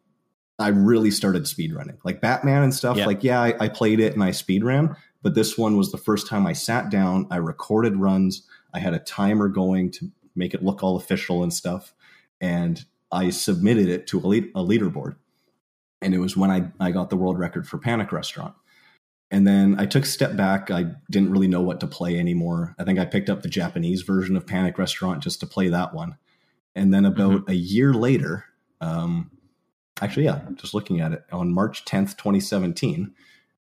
I really started speedrunning. Like Batman and stuff, yeah. like, yeah, I, I played it and I speedran, but this one was the first time I sat down, I recorded runs, I had a timer going to make it look all official and stuff, and I submitted it to a, lead, a leaderboard. And it was when I, I got the world record for Panic Restaurant. And then I took a step back. I didn't really know what to play anymore. I think I picked up the Japanese version of Panic Restaurant just to play that one. And then about mm-hmm. a year later, um, actually, yeah, just looking at it, on March 10th, 2017,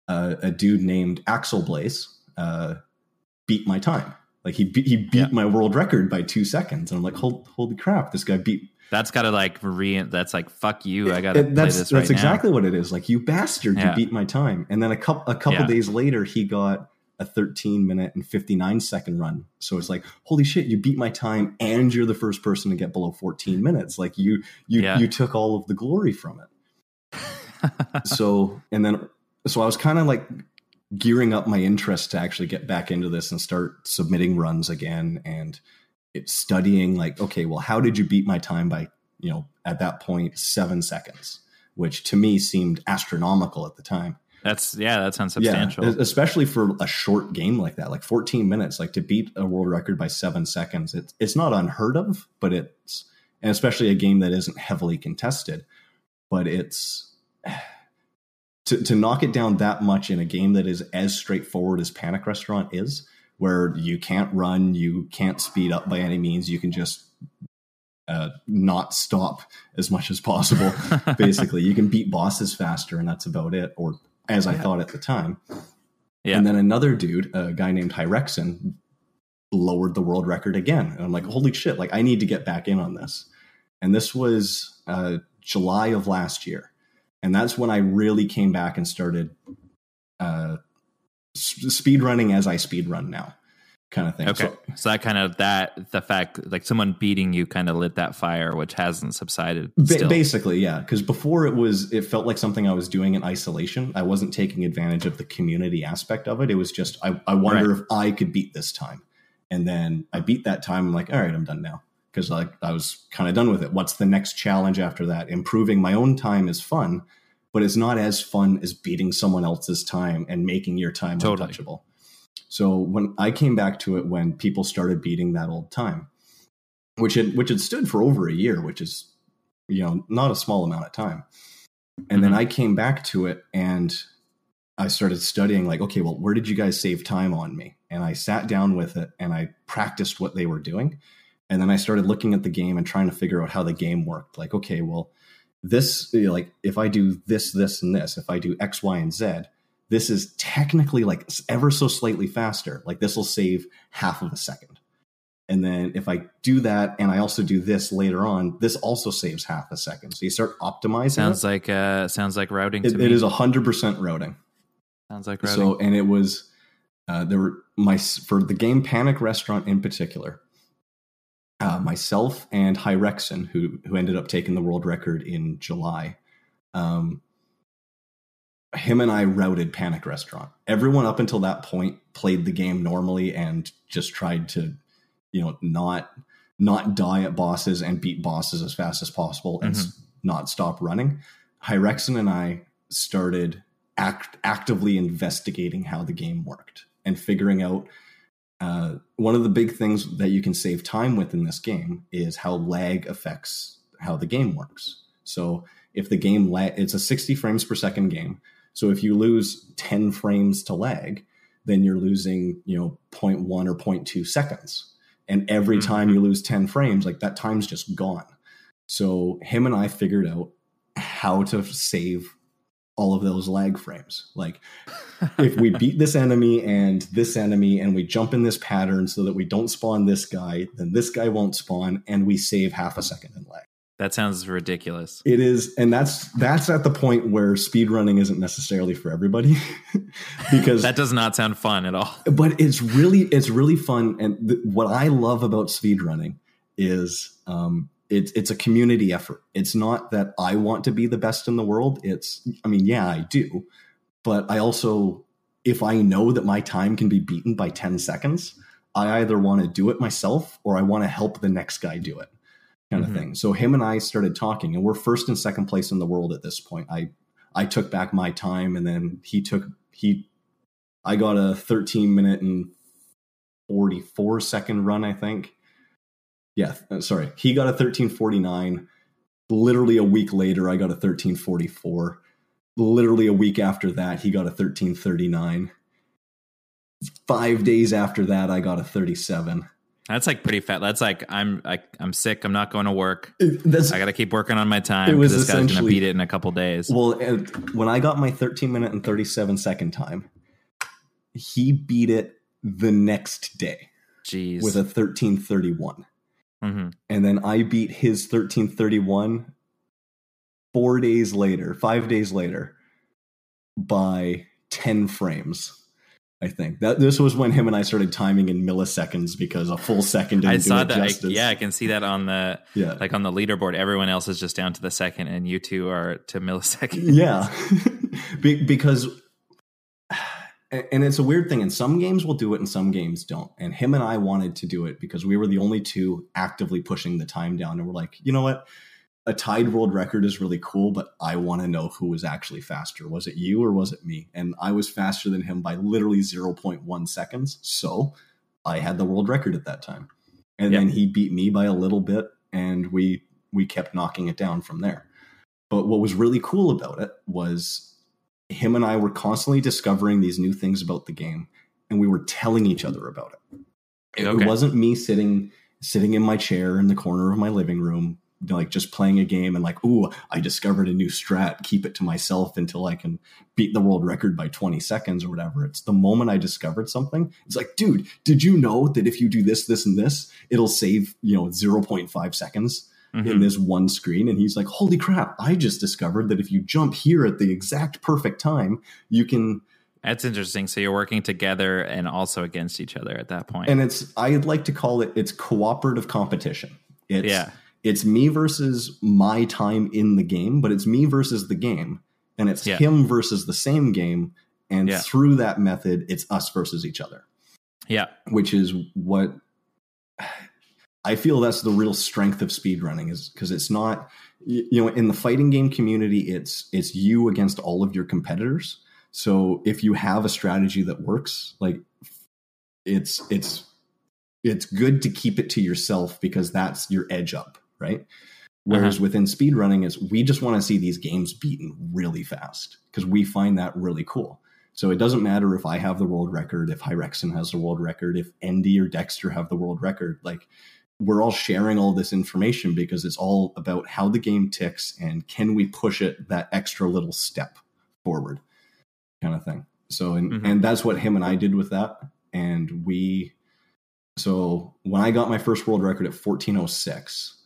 uh, a dude named Axel Blaze uh, beat my time. Like he, he beat yeah. my world record by two seconds. And I'm like, holy, holy crap, this guy beat that's got to like re. That's like fuck you. I got to play that's, this. That's right exactly now. what it is. Like you bastard, yeah. you beat my time. And then a couple a couple yeah. days later, he got a 13 minute and 59 second run. So it's like, holy shit, you beat my time, and you're the first person to get below 14 minutes. Like you you yeah. you took all of the glory from it. so and then so I was kind of like gearing up my interest to actually get back into this and start submitting runs again and it's studying like okay well how did you beat my time by you know at that point seven seconds? Which to me seemed astronomical at the time. That's yeah that sounds substantial. yeah, especially for a short game like that like 14 minutes like to beat a world record by seven seconds it's, it's not unheard of but it's and especially a game that isn't heavily contested but it's to, to knock it down that much in a game that is as straightforward as panic restaurant is where you can't run, you can't speed up by any means. You can just uh, not stop as much as possible. Basically, you can beat bosses faster, and that's about it. Or as I thought at the time. Yeah. And then another dude, a guy named Hyrexen, lowered the world record again. And I'm like, holy shit! Like I need to get back in on this. And this was uh, July of last year, and that's when I really came back and started uh, speed running as I speed run now, kind of thing. Okay, so, so, that kind of that the fact like someone beating you kind of lit that fire, which hasn't subsided. Ba- basically, yeah, because before it was it felt like something I was doing in isolation. I wasn't taking advantage of the community aspect of it. It was just I, I wonder right. if I could beat this time, and then I beat that time. I'm like, all right, I'm done now because like I was kind of done with it. What's the next challenge after that? Improving my own time is fun but it's not as fun as beating someone else's time and making your time totally. untouchable. So when I came back to it when people started beating that old time, which had which had stood for over a year, which is you know not a small amount of time. And mm-hmm. then I came back to it and I started studying like, okay, well, where did you guys save time on me? And I sat down with it and I practiced what they were doing. And then I started looking at the game and trying to figure out how the game worked. Like, okay, well, this you know, like if I do this, this, and this, if I do X, Y, and Z, this is technically like ever so slightly faster. Like this will save half of a second. And then if I do that and I also do this later on, this also saves half a second. So you start optimizing. Sounds it. like uh sounds like routing it, to me. it is hundred percent routing. sounds like routing. So and it was uh, there were my for the game Panic Restaurant in particular. Uh, myself and Hyrexen, who who ended up taking the world record in July, um, him and I routed Panic Restaurant. Everyone up until that point played the game normally and just tried to, you know, not not die at bosses and beat bosses as fast as possible and Mhm. s- not stop running. Hyrexen and I started act, actively investigating how the game worked and figuring out uh, one of the big things that you can save time with in this game is how lag affects how the game works. So if the game lag, it's a 60 frames per second game. So if you lose 10 frames to lag, then you're losing, you know, 0.1 or 0.2 seconds. And every Mhm. time you lose 10 frames, like that time's just gone. So him and I figured out how to save all of those lag frames. Like if we beat this enemy and this enemy and we jump in this pattern so that we don't spawn this guy, then this guy won't spawn and we save half a second in lag. that sounds ridiculous. It is and that's that's at the point where speedrunning isn't necessarily for everybody because That does not sound fun at all. but it's really it's really fun and th- what i love about speedrunning is um it's it's a community effort. It's not that i want to be the best in the world. It's i mean yeah i do. But i also if i know that my time can be beaten by 10 seconds i either want to do it myself or i want to help the next guy do it kind Mhm. of thing. So him and i started talking and we're first and second place in the world at this point. I i took back my time and then he took he I got a 13 minute and 44 second run, I think. Yeah, uh, sorry. He got a 1349. Literally a week later, I got a 1344. Literally a week after that, he got a 1339. Five days after that, I got a 37. That's like pretty fat. That's like I'm I, I'm sick. I'm not going to work. That's I got to keep working on my time. It was this guy's gonna essentially- beat it in a couple days. well. When I got my 13 minute and 37 second time, he beat it the next day Jeez. with a 1331. Hmm and then I beat his 1331 four days later, five days later, by 10 frames. I think that this was when him and I started timing in milliseconds because a full second didn't I saw that. I, yeah, I can see that on the yeah, like on the leaderboard. Everyone else is just down to the second, and you two are to milliseconds. yeah, Be- because and it's a weird thing. And some games will do it, and some games don't. And him and I wanted to do it because we were the only two actively pushing the time down, and we're like, you know what? A tied world record is really cool, but I want to know who was actually faster. Was it you or was it me? And I was faster than him by literally 0.1 seconds. So I had the world record at that time. And Yeah. then he beat me by a little bit and we we kept knocking it down from there. But what was really cool about it was him and I were constantly discovering these new things about the game and we were telling each other about it. It, Okay. wasn't me sitting sitting in my chair in the corner of my living room like just playing a game and like ooh i discovered a new strat keep it to myself until i can beat the world record by 20 seconds or whatever it's the moment i discovered something it's like dude did you know that if you do this this and this it'll save you know 0.5 seconds in Mhm. this one screen and he's like holy crap i just discovered that if you jump here at the exact perfect time you can That's interesting. So you're working together and also against each other at that point. and it's i'd like to call it it's cooperative competition it's yeah. it's me versus my time in the game but it's me versus the game and it's Yeah. him versus the same game and Yeah. through that method it's us versus each other Yeah. which is what I feel that's the real strength of speedrunning is because it's not you know in the fighting game community it's it's you against all of your competitors. So if you have a strategy that works, like it's it's it's good to keep it to yourself because that's your edge up, right? Whereas uh-huh. within speedrunning is we just want to see these games beaten really fast because we find that really cool. So it doesn't matter if I have the world record, if Hyrexen has the world record, if Endy or Dexter have the world record. Like we're all sharing all this information because it's all about how the game ticks and can we push it that extra little step forward kind of thing. So and Mhm. and that's what him and I did with that and we so when I got my first world record at 1406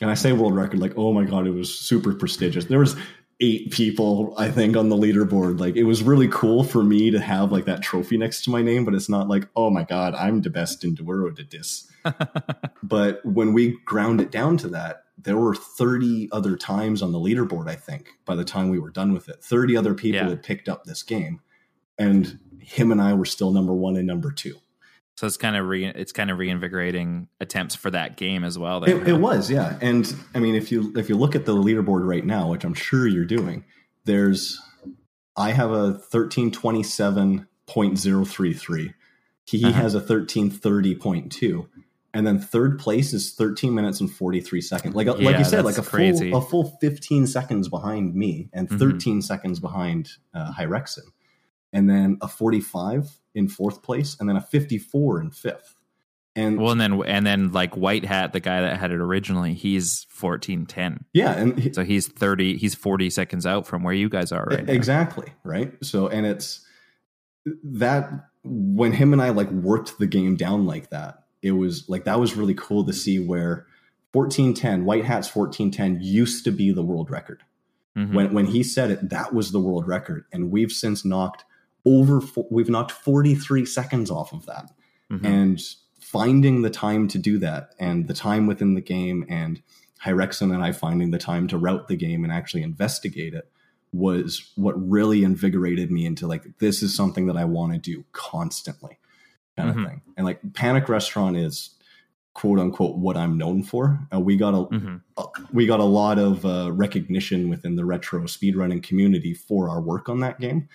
and I say world record like oh my god it was super prestigious. There was eight people I think on the leaderboard. Like it was really cool for me to have like that trophy next to my name, but it's not like oh my god I'm the best in Duero de this. But when we ground it down to that, there were 30 other times on the leaderboard, I think, by the time we were done with it. 30 other people Yeah. had picked up this game. And him and I were still number one and number two. So it's kind of re it's kind of reinvigorating attempts for that game as well. It, it was, yeah. And I mean, if you if you look at the leaderboard right now, which I'm sure you're doing, there's I have a 1327.033. He Uh-huh. has a 1330.2. And then third place is 13 minutes and 43 seconds. Like like you said, like a crazy. full a full 15 seconds behind me and Mhm. 13 seconds behind uh, Hyrexen. And then a 45 in fourth place and then a 54 in fifth. And Well, and then and then like White Hat, the guy that had it originally, he's fourteen ten. yeah, and he- So he's thirty. He's forty seconds out from where you guys are right now. exactly right so and it's that when him and i like worked the game down like that it was like that was really cool to see where 1410 white hats 1410 used to be the world record Mhm. when when he said it that was the world record and we've since knocked over fo- we've knocked 43 seconds off of that Mhm. and finding the time to do that and the time within the game and Hyrexen and I finding the time to route the game and actually investigate it was what really invigorated me into like this is something that I want to do constantly kind Mhm. of thing. And like Panic Restaurant is quote unquote what I'm known for. Uh, we got a Mhm. uh, we got a lot of uh, recognition within the retro speedrunning community for our work on that game.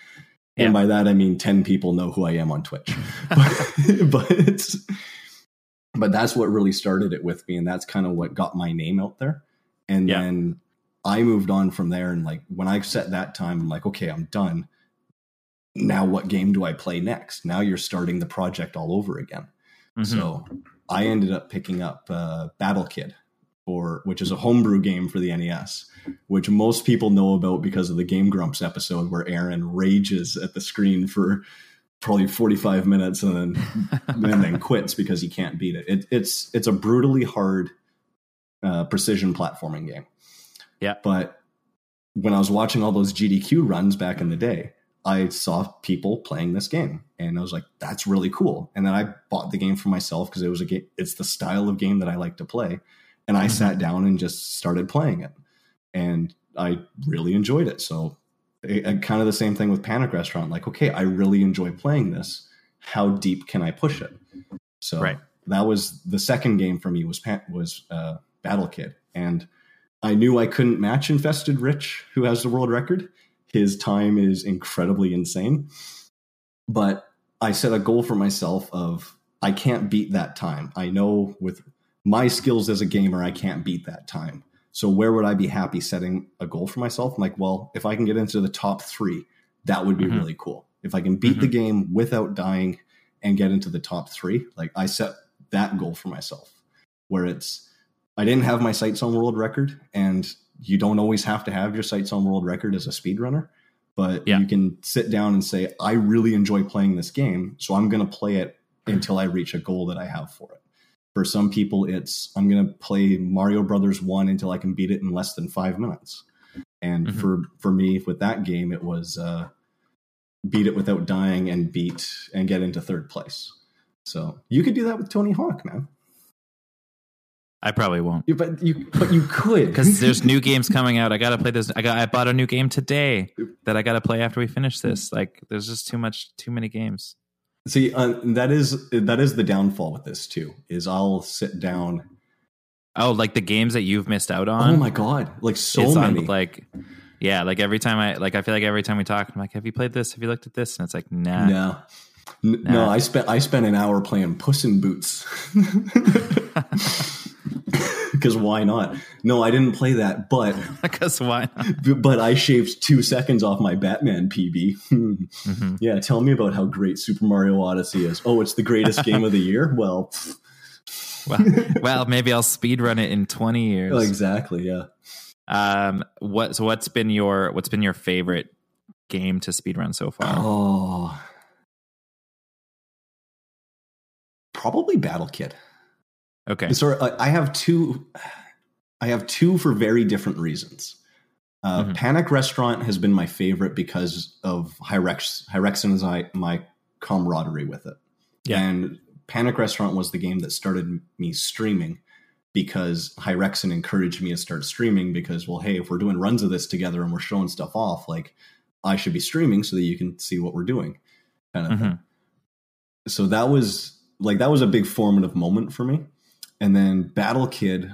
Yeah. And by that I mean 10 people know who I am on Twitch. but, but but that's what really started it with me and that's kind of what got my name out there. And Yeah. then I moved on from there and like when I set that time I'm like okay, I'm done. Now what game do I play next? Now you're starting the project all over again. Mhm. So I ended up picking up uh, Battle Kid, or which is a homebrew game for the NES, which most people know about because of the Game Grumps episode where Arin rages at the screen for probably 45 minutes and then and then quits because he can't beat it. it it's it's a brutally hard uh, precision platforming game. Yeah. But when I was watching all those GDQ runs back in the day, I saw people playing this game, and I was like, "That's really cool." And then I bought the game for myself because it was a game. It's the style of game that I like to play, and I Mhm. sat down and just started playing it, and I really enjoyed it. So, it, it- kind of the same thing with Panic Restaurant. Like, okay, I really enjoy playing this. How deep can I push it? So Right. that was the second game for me was Pan- was uh, Battle Kid, and I knew I couldn't match Infested Rich, who has the world record. His time is incredibly insane, but I set a goal for myself of I can't beat that time. I know with my skills as a gamer, I can't beat that time. So where would I be happy setting a goal for myself? I'm like, well, if I can get into the top three, that would be Mhm. really cool. If I can beat the game without dying and get into the top three, like I set that goal for myself. Where it's I didn't have my sights on world record, and you don't always have to have your sights on world record as a speedrunner, but Yeah. you can sit down and say, I really enjoy playing this game, so I'm going to play it until I reach a goal that I have for it. For some people, it's I'm going to play Mario Brothers 1 until I can beat it in less than five minutes. And Mhm. for, for me, with that game, it was uh, beat it without dying and beat and get into third place. So you could do that with Tony Hawk, man. I probably won't You- but you but you could because there's new games coming out. I gotta play this. I got. I bought a new game today that I gotta play after we finish this. Like, there's just too much, too many games. See, uh, that is that is the downfall with this too. Is I'll sit down. Oh, like the games that you've missed out on. oh my god, like so it's on, many. like, yeah, like every time I like, I feel like every time we talk, I'm like, have you played this? Have you looked at this? And it's like, nah. no, N- no. I spent I spent an hour playing Puss in Boots. Because why not? No, I didn't play that, but Because why? Not? but I shaved two seconds off my Batman PB. Hmm. Mhm. yeah, tell me about how great Super Mario Odyssey is. Oh, it's the greatest game of the year. Well, well, well, maybe I'll speed run it in 20 years. Oh, exactly. Yeah. Um, what so what's been your what's been your favorite game to speed run so far? Oh, probably Battle Kid. Okay. So I I have two. I have two for very different reasons. Uh, Mhm. Panic Restaurant has been my favorite because of Hyrex, Hyrexen and I, my camaraderie with it. Yeah. And Panic Restaurant was the game that started me streaming because Hyrexen encouraged me to start streaming because, well, hey, if we're doing runs of this together and we're showing stuff off, like I should be streaming so that you can see what we're doing. Kind of Mhm. so that was like that was a big formative moment for me and then battle kid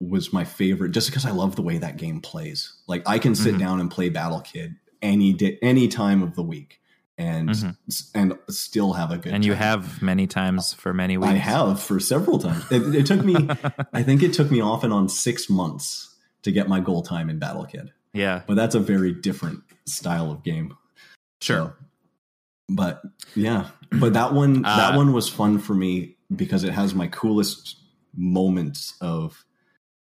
was my favorite just because i love the way that game plays like i can sit Mhm. down and play battle kid any day any time of the week and Mhm. and still have a good And you have many times for many weeks. i have for several times it, it took me i think it took me off and on six months to get my goal time in battle kid yeah. but that's a very different style of game Sure. so, but yeah, but that one that Uh, one was fun for me because it has my coolest moments of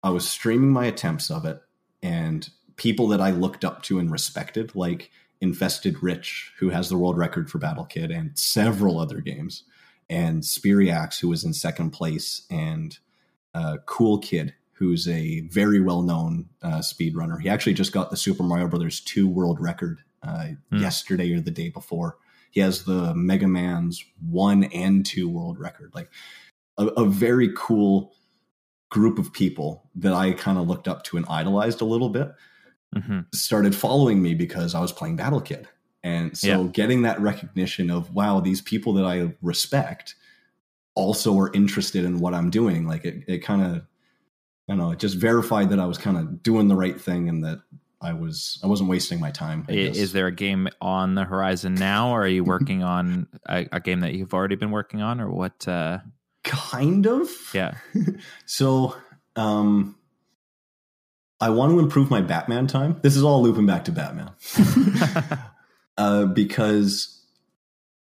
I was streaming my attempts of it and people that I looked up to and respected like Infested Rich who has the world record for Battle Kid and several other games and Spiriax who was in second place and uh, Cool Kid who's a very well known uh, speedrunner. He actually just got the Super Mario Brothers 2 world record uh, Hmm. yesterday or the day before. He has the Mega Man's 1 and 2 world record. Like a, a very cool group of people that I kind of looked up to and idolized a little bit hmm started following me because I was playing Battle Kid. And so Yeah. getting that recognition of wow, these people that I respect also are interested in what I'm doing, like it, it kind of I don't know, it just verified that I was kind of doing the right thing and that I was I wasn't wasting my time. Is, there a game on the horizon now, or are you working on a, a game that you've already been working on, or what? Uh, kind of? yeah. So, um, I want to improve my Batman time. This is all looping back to Batman. uh, because,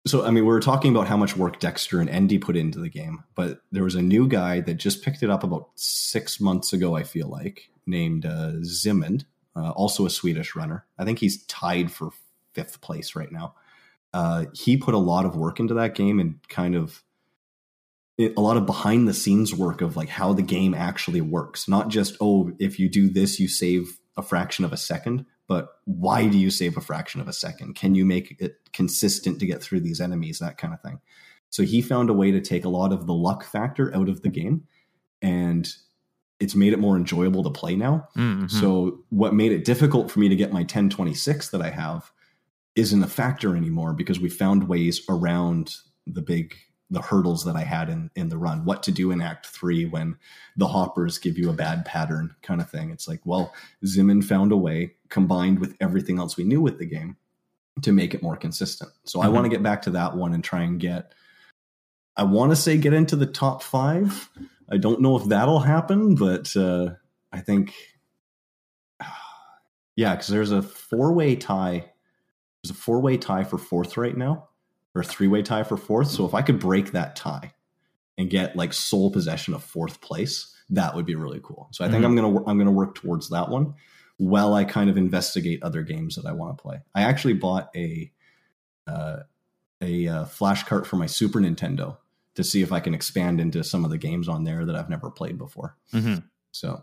so, I mean, we were talking about how much work Dexter and Endy put into the game, but there was a new guy that just picked it up about six months ago, I feel like, named uh, Zimond, uh, also a Swedish runner. I think he's tied for fifth place right now. Uh, he put a lot of work into that game and kind of it, a lot of behind the scenes work of like how the game actually works not just oh if you do this you save a fraction of a second but why do you save a fraction of a second can you make it consistent to get through these enemies that kind of thing so he found a way to take a lot of the luck factor out of the game and it's made it more enjoyable to play now Mhm. so what made it difficult for me to get my 1026 that I have isn't a factor anymore because we found ways around the big the hurdles that I had in in the run. What to do in Act Three when the hoppers give you a bad pattern, kind of thing. It's like, well, Zimin found a way combined with everything else we knew with the game to make it more consistent. So I Mhm. want to get back to that one and try and get. I want to say get into the top five. I don't know if that'll happen, but uh, I think yeah, because there's a four way tie. There's a four way tie for fourth right now, or a three way tie for fourth. So if I could break that tie and get like sole possession of fourth place, that would be really cool. So I think Mhm. I'm gonna I'm gonna work towards that one while I kind of investigate other games that I want to play. I actually bought a uh, a uh, flash cart for my Super Nintendo to see if I can expand into some of the games on there that I've never played before. Mhm. So,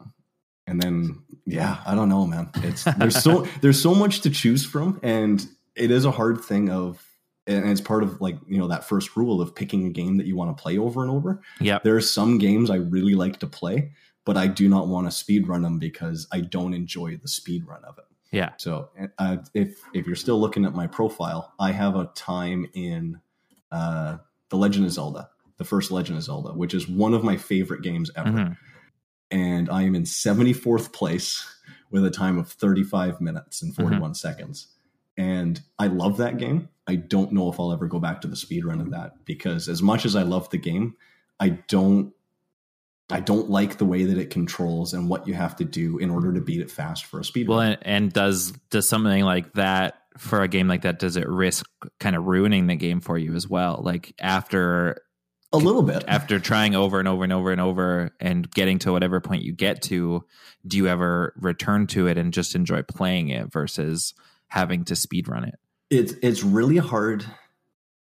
and then yeah, I don't know, man. It's there's so there's so much to choose from, and it is a hard thing of, and it's part of like you know that first rule of picking a game that you want to play over and over. Yeah, There are some games I really like to play, but I do not want to speed run them because I don't enjoy the speed run of it. Yeah. So uh, if if you're still looking at my profile, I have a time in uh, the Legend of Zelda, the first Legend of Zelda, which is one of my favorite games ever Mhm. and I am in 74th place with a time of 35 minutes and 41 seconds. And I love that game. I don't know if I'll ever go back to the speed run of that because as much as I love the game, I don't I don't like the way that it controls and what you have to do in order to beat it fast for a speed Well, run. and, and does does something like that for a game like that? Does it risk kind of ruining the game for you as well? Like after a little bit. After trying over and over and over and over and getting to whatever point you get to do you ever return to it and just enjoy playing it versus having to speed run it? It's it's really hard.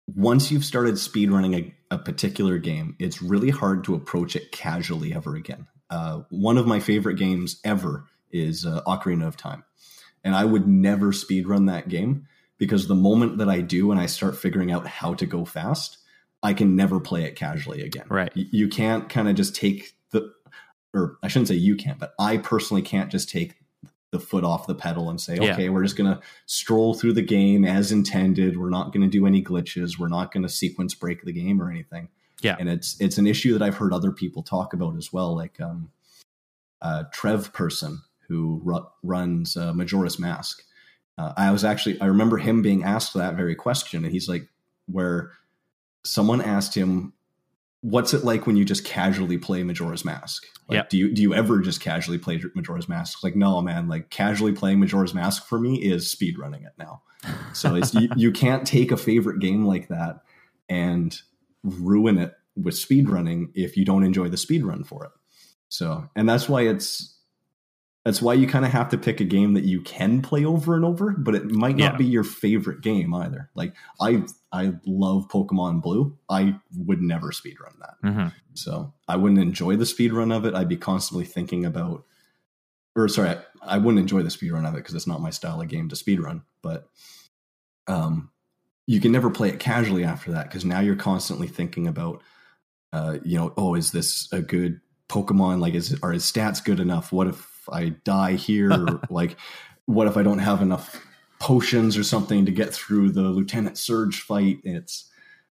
Once you've started speedrunning a, a particular game it's really hard to approach it casually ever again. Uh, one of my favorite games ever is uh, ocarina of time. And i would never speed run that game because the moment that i do and i start figuring out how to go fast I can never play it casually again. Right. You, you can't kind of just take the, or I shouldn't say you can't, but I personally can't just take the foot off the pedal and say, Yeah. okay, we're just going to stroll through the game as intended. We're not going to do any glitches. We're not going to sequence break the game or anything. Yeah. And it's, it's an issue that I've heard other people talk about as well. Like, um, uh, TrevPerson who ru- runs uh, Majora's Mask. Uh, I was actually, I remember him being asked that very question, and he's like, where someone asked him, "What's it like when you just casually play Majora's Mask? Like, Yep. do you do you ever just casually play Majora's Mask?" Like, no, man. Like casually playing Majora's Mask for me is speed running it now. So it's you, you can't take a favorite game like that and ruin it with speed running if you don't enjoy the speed run for it. So, and that's why it's that's why you kind of have to pick a game that you can play over and over, but it might not Yeah. be your favorite game either. Like I I love Pokemon Blue. I would never speedrun that. hmm So I wouldn't enjoy the speed run of it. I'd be constantly thinking about, or sorry, I, I wouldn't enjoy the speed run of it because it's not my style of game to speed run. But um, you can never play it casually after that because now you're constantly thinking about, uh, you know, oh, is this a good Pokemon? Like, is it, are his stats good enough? What if I die here? like, what if I don't have enough potions or something to get through the Lieutenant Surge fight? It's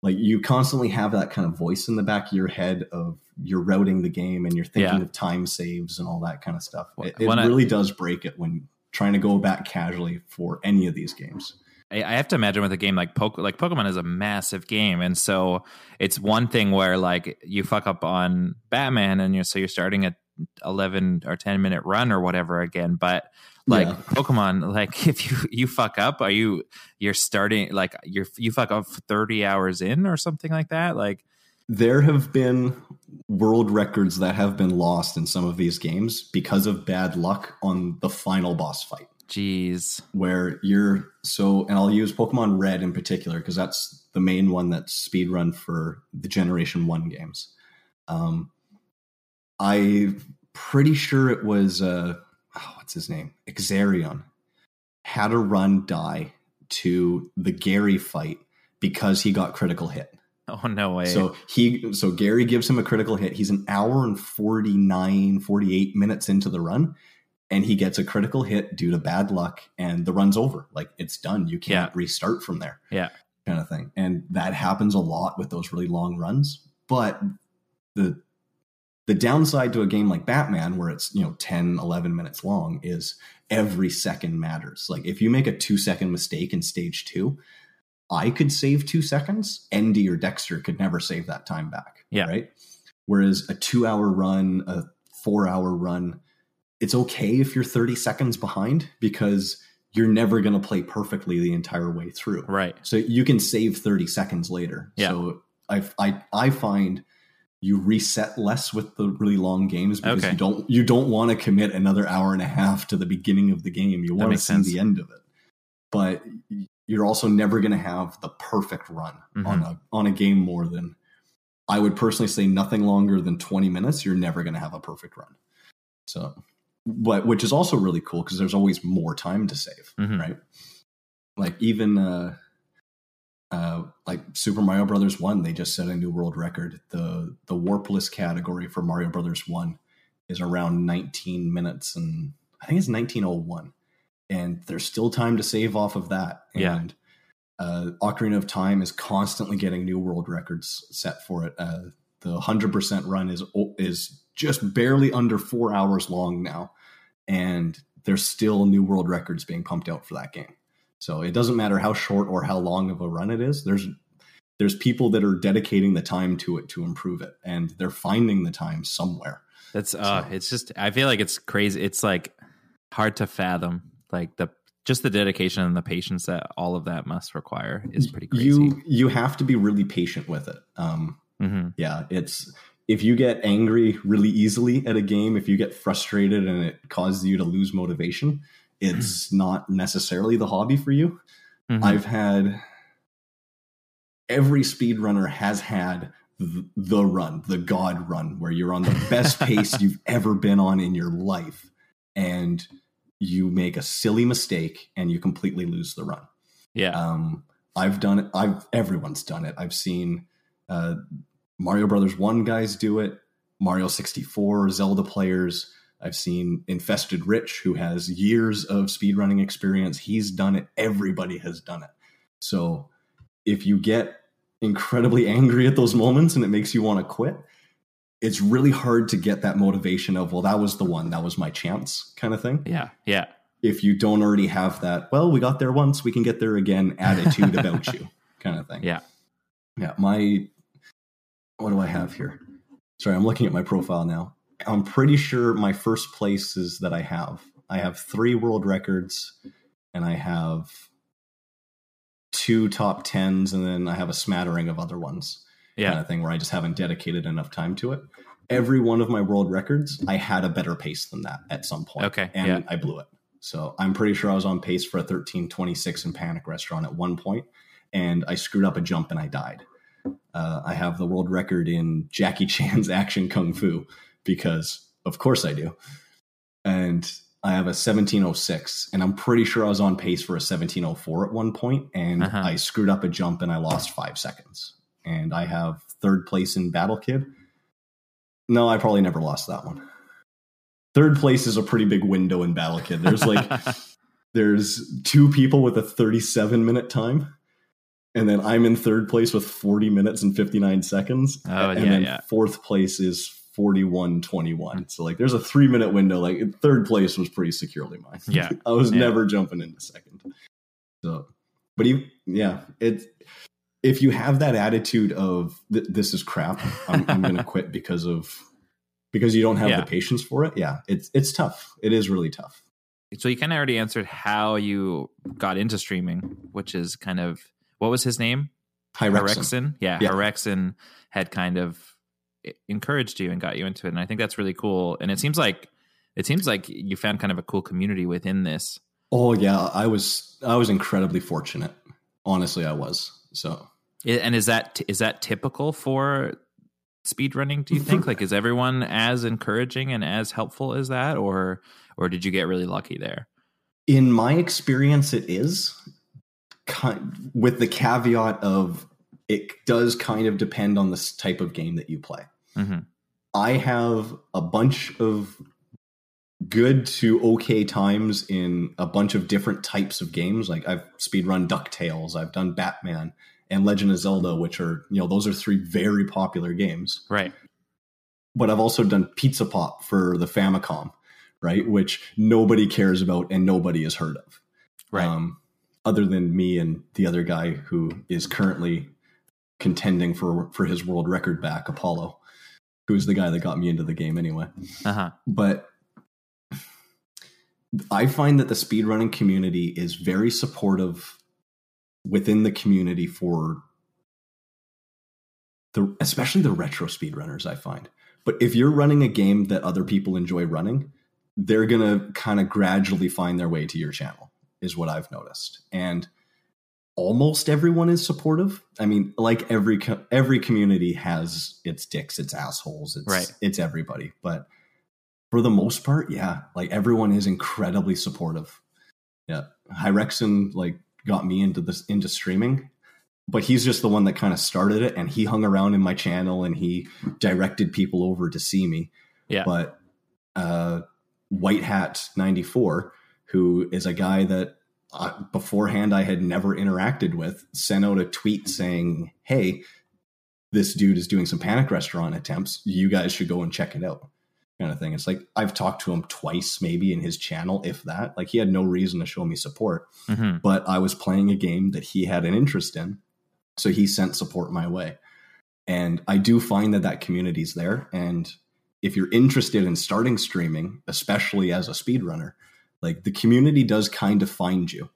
like you constantly have that kind of voice in the back of your head of you're routing the game and you're thinking yeah. of time saves and all that kind of stuff. It, it really I, does break it when trying to go back casually for any of these games. I, I have to imagine with a game like Poke, like Pokemon is a massive game, and so it's one thing where like you fuck up on Batman, and you're so you're starting at 11 or 10 minute run or whatever again but like yeah. pokemon like if you you fuck up are you you're starting like you're you fuck up 30 hours in or something like that? Like there have been world records that have been lost in some of these games because of bad luck on the final boss fight. Jeez. Where you're so and i'll use pokemon red in particular because that's the main one that's speed run for the generation one games. Um I'm pretty sure it was uh oh, what's his name? Exarion had a run die to the Gary fight because he got critical hit. oh no way, So he so Gary gives him a critical hit. He's an hour and 49 48 minutes into the run and he gets a critical hit due to bad luck and the run's over. Like it's done. You can't Yeah. restart from there. Yeah. Kind of thing. And that happens a lot with those really long runs, but the the downside to a game like Batman where it's, you know, 10 11 minutes long is every second matters. Like if you make a 2 second mistake in stage 2, I could save two seconds. Endy or Dexter could never save that time back. Yeah. Right. Whereas a two hour run, a four hour run, it's okay if you're 30 seconds behind because you're never going to play perfectly the entire way through. right? So you can save 30 seconds later. Yeah. So I, I, I find you reset less with the really long games because Okay. you don't you don't want to commit another hour and a half to the beginning of the game. You want to see sense. the end of it. But you're also never going to have the perfect run Mm-hmm. on a on a game more than I would personally say nothing longer than 20 minutes you're never going to have a perfect run. So but which is also really cool because there's always more time to save, Mhm. right? Like even uh uh, like Super Mario Brothers One, they just set a new world record. the The warpless category for Mario Brothers One is around 19 minutes, and I think it's 1901. And there's still time to save off of that. Yeah. And uh, Ocarina of Time is constantly getting new world records set for it. Uh, the 100% run is is just barely under four hours long now, and there's still new world records being pumped out for that game. So it doesn't matter how short or how long of a run it is. There's there's people that are dedicating the time to it to improve it, and they're finding the time somewhere. That's uh So- it's just I feel like it's crazy. It's like hard to fathom like the just the dedication and the patience that all of that must require is pretty crazy. You you have to be really patient with it. Um, hmm Yeah, it's if you get angry really easily at a game, if you get frustrated and it causes you to lose motivation, it's not necessarily the hobby for you. Mhm. I've had every speedrunner has had the run, the god run, where you're on the best pace you've ever been on in your life, and you make a silly mistake and you completely lose the run. yeah. Um, I've done it. I've everyone's done it. I've seen uh, Mario Brothers One guys do it. Mario sixty four Zelda players. I've seen Infested Rich, who has years of speedrunning experience. He's done it. Everybody has done it. So if you get incredibly angry at those moments and it makes you want to quit, it's really hard to get that motivation of, well, that was the one, that was my chance kind of thing yeah. Yeah. if you don't already have that, well, we got there once, we can get there again attitude about you kind of thing. Yeah. Yeah. My, what do I have here? Sorry, I'm looking at my profile now. I'm pretty sure my first places that I have, I have three world records and I have two top tens and then I have a smattering of other ones Yeah. kind of thing where I just haven't dedicated enough time to it. Every one of my world records, I had a better pace than that at some point. Okay, And yeah. I blew it. So I'm pretty sure I was on pace for a 1326 in Panic Restaurant at one point, and I screwed up a jump and I died. Uh, I have the world record in Jackie Chan's action kung fu because, of course, I do. And I have a 1706, and I'm pretty sure I was on pace for a 1704 at one point, and Uh-huh. I screwed up a jump and I lost five seconds. And I have third place in Battle Kid. No, I probably never lost that one. Third place is a pretty big window in Battle Kid. There's like there's two people with a 37 minute time and then i'm in third place with 40 minutes and 59 seconds Oh, and yeah, then yeah. fourth place is 4121 hmm. so like there's a three minute window like third place was pretty securely mine Yeah. i was Yeah. never jumping into second so but you yeah it if you have that attitude of "Th- this is crap i'm, I'm gonna quit because of because you don't have Yeah. the patience for it yeah it's it's tough it is really tough so you kind of already answered how you got into streaming, which is kind of what was his name? Hyrexen. Hyrexen. Yeah, Yeah. Hyrexen had kind of encouraged you and got you into it, and I think that's really cool. And it seems like it seems like you found kind of a cool community within this. Oh yeah, I was I was incredibly fortunate. Honestly, I was. So And is that is that typical for speedrunning? Do you think like is everyone as encouraging and as helpful as that, or or did you get really lucky there? in my experience, it is kind with the caveat of it does kind of depend on the type of game that you play. hmm I have a bunch of good to okay times in a bunch of different types of games. Like I've speedrun DuckTales, I've done Batman and Legend of Zelda, which are, you know, those are three very popular games. Right. but I've also done Pizza Pop for the Famicom, right? Which nobody cares about and nobody has heard of. Right. Um, other than me and the other guy who is currently contending for for his world record back, Apollo, who's the guy that got me into the game anyway. Uh huh. But I find that the speedrunning community is very supportive within the community for the especially the retro speedrunners I find. But if you're running a game that other people enjoy running, they're going to kind of gradually find their way to your channel is what I've noticed. And almost everyone is supportive. I mean, like every co- every community has its dicks, its assholes, it's Right. it's everybody, but for the most part, yeah, like everyone is incredibly supportive. Yeah, Hyrexen like got me into this into streaming, but he's just the one that kind of started it, and he hung around in my channel and he directed people over to see me. Yeah. But uh, White Hat ninety four, who is a guy that uh, beforehand I had never interacted with, sent out a tweet saying, "Hey." This dude is doing some panic restaurant attempts. You guys should go and check it out kind of thing. It's like I've talked to him twice, maybe in his channel, if that. Like he had no reason to show me support, hmm but I was playing a game that he had an interest in, so he sent support my way. And I do find that that community's there. And if you're interested in starting streaming, especially as a speedrunner, like the community does kind of find you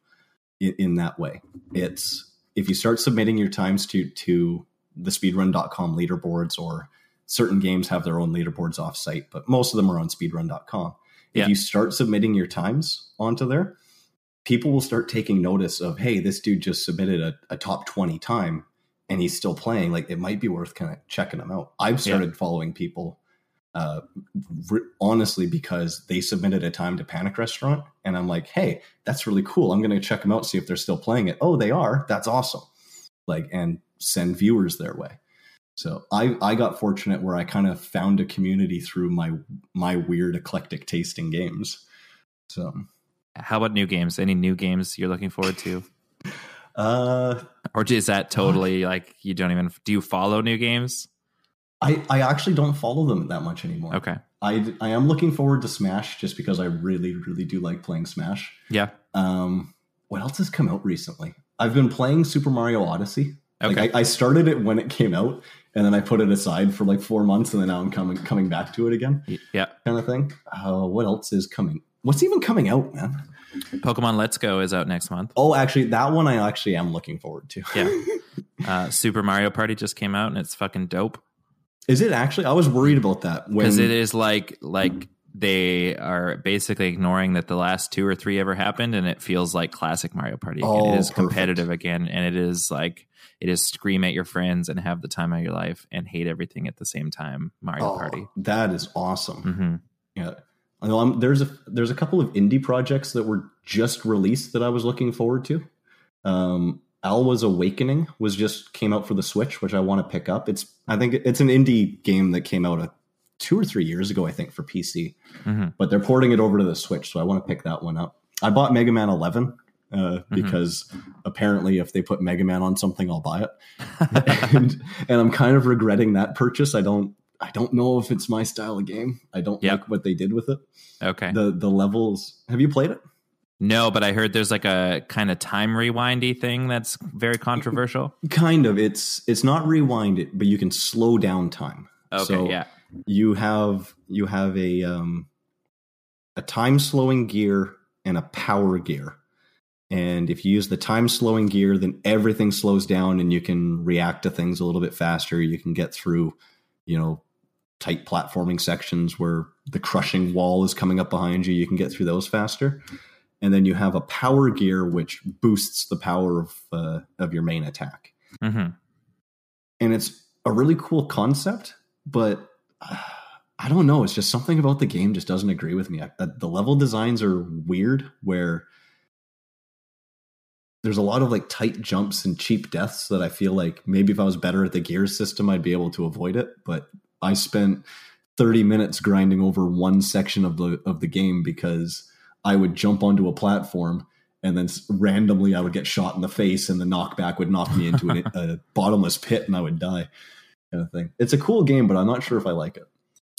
in, in that way. It's if you start submitting your times to to the speedrun.com leaderboards or certain games have their own leaderboards off site, but most of them are on speedrun.com. If Yeah. you start submitting your times onto there, people will start taking notice of, hey, this dude just submitted a, a top 20 time and he's still playing. Like it might be worth kind of checking him out. I've started following people uh, honestly because they submitted a time to Panic Restaurant, and I'm like, hey, that's really cool. I'm going to check them out, see if they're still playing it. Oh, they are. That's awesome. Like, and send viewers their way. So I I got fortunate where I kind of found a community through my my weird eclectic taste in games. So How about new games? Any new games you're looking forward to? uh Or is that totally like you don't even do you follow new games? I I actually don't follow them that much anymore. Okay. I I am looking forward to Smash just because I really really do like playing Smash. Yeah. Um, what else has come out recently? I've been playing Super Mario Odyssey. Okay. Like I, I started it when it came out, and then I put it aside for like four months, and then now I'm coming coming back to it again, yeah. kind of thing. Uh, what else is coming? What's even coming out, man? Pokemon Let's Go is out next month. Oh, actually, that one I actually am looking forward to. Yeah. Uh, Super Mario Party just came out and it's fucking dope is it actually? I was worried about that when because it is like like they are basically ignoring that the last two or three ever happened and it feels like classic Mario Party. again. Oh, it is perfect. competitive again and it is like it is scream at your friends and have the time of your life and hate everything at the same time. Mario Oh, Party. That is awesome. hmm Yeah. I know I'm, there's a there's a couple of indie projects that were just released that I was looking forward to. Um, Alwa's Awakening was just came out for the Switch, which I want to pick up. It's I think it's an indie game that came out a, two or three years ago, I think, for PC, hmm but they're porting it over to the Switch, so I want to pick that one up. I bought Mega Man 11 uh, because apparently, if they put Mega Man on something, I'll buy it, and, and I'm kind of regretting that purchase. I don't. I don't know if it's my style of game. I don't Yep. like what they did with it Okay. the the levels. Have you played it? No, but I heard there's like a kind of time rewindy thing that's very controversial. Kind of. It's it's not rewind it, but you can slow down time. Okay, So yeah. You have you have a um a time slowing gear and a power gear. And if you use the time slowing gear, then everything slows down and you can react to things a little bit faster. You can get through, you know, tight platforming sections where the crushing wall is coming up behind you. You can get through those faster. And then you have a power gear which boosts the power of uh, of your main attack. hmm And it's a really cool concept, but uh, I don't know. It's just something about the game just doesn't agree with me. I, uh, the level designs are weird, where there's a lot of like tight jumps and cheap deaths that I feel like maybe if I was better at the gear system, I'd be able to avoid it. But I spent 30 minutes grinding over one section of the of the game because I would jump onto a platform and then randomly I would get shot in the face and the knockback would knock me into an, a bottomless pit and I would die kind of thing. It's a cool game, but I'm not sure if I like it.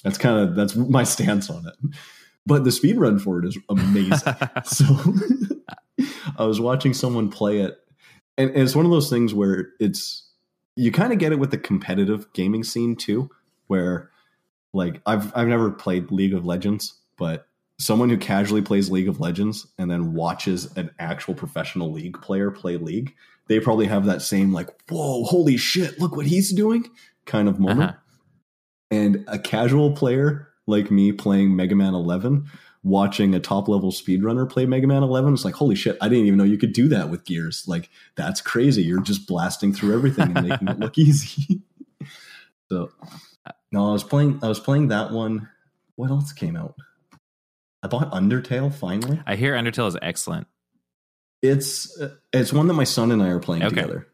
That's kind of that's my stance on it. But the speed run for it is amazing. so I was watching someone play it, and, and it's one of those things where it's you kind of get it with the competitive gaming scene too, where like I've I've never played League of Legends, but someone who casually plays League of Legends and then watches an actual professional league player play League, they probably have that same like, whoa, holy shit, look what he's doing kind of moment. Uh-huh. And a casual player like me playing Mega Man 11, watching a top level speedrunner play Mega Man 11, it's like, holy shit, I didn't even know you could do that with gears. Like, that's crazy. You're just blasting through everything and making it look easy. so, no, I was playing, I was playing that one. What else came out? I bought Undertale finally. I hear Undertale is excellent. It's uh, it's one that my son and I are playing Okay. together.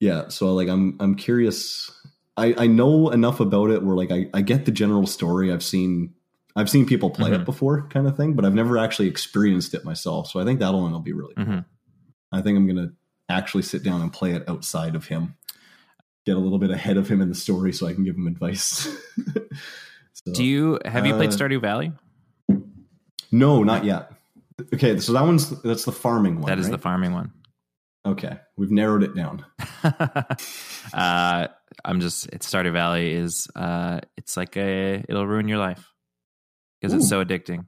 Yeah, so like I'm I'm curious. I I know enough about it where like I I get the general story. I've seen I've seen people play Mhm. it before, kind of thing, but I've never actually experienced it myself. So I think that one will be really. cool. hmm I think I'm gonna actually sit down and play it outside of him, get a little bit ahead of him in the story, so I can give him advice. So- Do you have you played Uh, Stardew Valley? No, not yet. Okay, so that one's that's the farming one. That is the farming one. Okay, we've narrowed it down. uh, I'm just it's Stardew Valley is uh, it's like a it'll ruin your life because it's so addicting.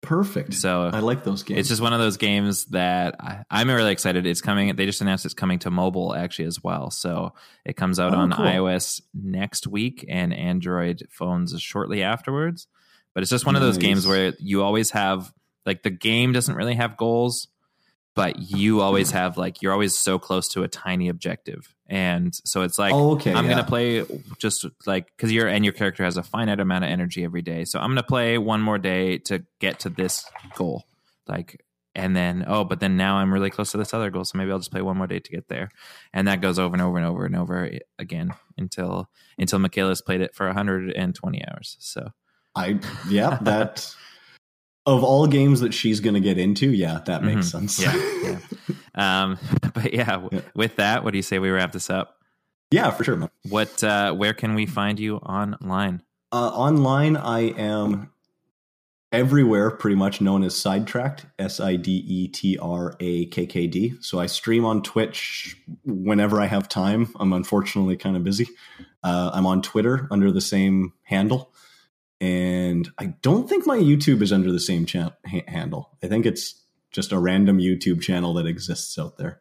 Perfect. So I like those games. it's just one of those games that I, I'm really excited. It's coming. They just announced it's coming to mobile actually as well. So it comes out Oh, on cool. iOS next week and Android phones shortly afterwards. But it's just one of those games where you always have like the game doesn't really have goals, but you always have like you're always so close to a tiny objective, and so it's like oh, okay. I'm yeah. gonna play just like because your and your character has a finite amount of energy every day. So I'm gonna play one more day to get to this goal. Like and then oh, but then now I'm really close to this other goal, so maybe I'll just play one more day to get there. And that goes over and over and over and over eh, again until until Michaela's played it for 120 hours. So I yeah, that of all games that she's going to get into, yeah, that makes Mhm. sense. yeah, yeah. Um, but yeah, w- Yeah. with that, what do you say we wrap this up? yeah, for sure. What uh where can we find you online? Uh, online, I am everywhere, pretty much known as Sidetrakkd, S I D E T R A K K D. So I stream on Twitch whenever I have time. I'm unfortunately kind of busy. Uh, I'm on Twitter under the same handle. And I don't think my YouTube is under the same cha- handle. I think it's just a random YouTube channel that exists out there.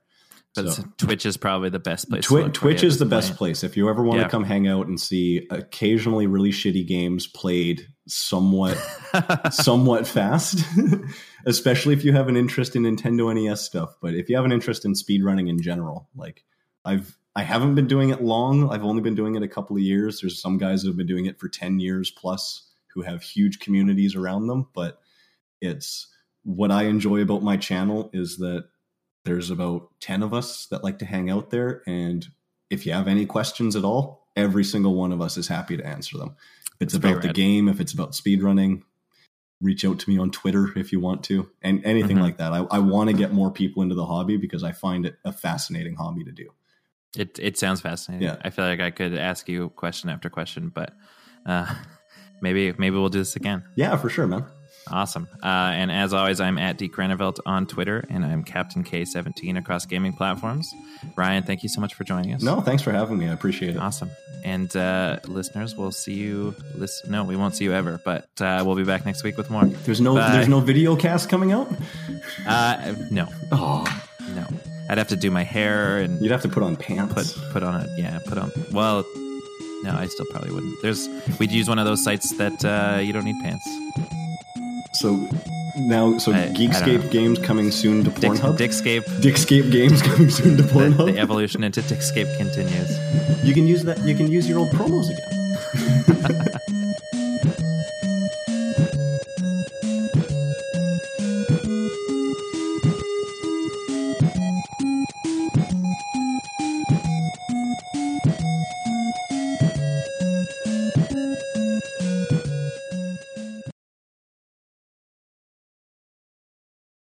But So- Twitch is probably the best place. Twi- Twitch is the best place. If you ever want Yeah. to come hang out and see occasionally really shitty games played somewhat somewhat fast, especially if you have an interest in Nintendo NES stuff. But if you have an interest in speedrunning in general, like I've I haven't been doing it long. I've only been doing it a couple of years. There's some guys who have been doing it for 10 years plus who have huge communities around them, but it's what I enjoy about my channel is that there's about 10 of us that like to hang out there and if you have any questions at all, every single one of us is happy to answer them. If it's That's about the game, if it's about speedrunning, reach out to me on Twitter if you want to, and anything Mhm. like that. I, I want to get more people into the hobby because I find it a fascinating hobby to do. It it sounds fascinating. Yeah. I feel like I could ask you question after question, but uh, maybe maybe we'll do this again. Yeah, for sure, man. Awesome. Uh, and as always, I'm at Deke Renevelt on Twitter, and I'm Captain K17 across gaming platforms. Ryan, thank you so much for joining us. No, thanks for having me. I appreciate it. Awesome. And uh, listeners, we'll see you. Listen, no, we won't see you ever, but uh, we'll be back next week with more. There's no Bye. there's no video cast coming out. Uh, no, Oh, no. I'd have to do my hair and you'd have to put on pants. put put on a yeah put on well no i still probably wouldn't there's we'd use one of those sites that uh you don't need pants so now, so I- I Geekscape know. games coming soon to Dick, Pornhub. dickscape Dickscape games coming soon to the, Pornhub. the evolution into dickscape continues You can use that. You can use your old promos again.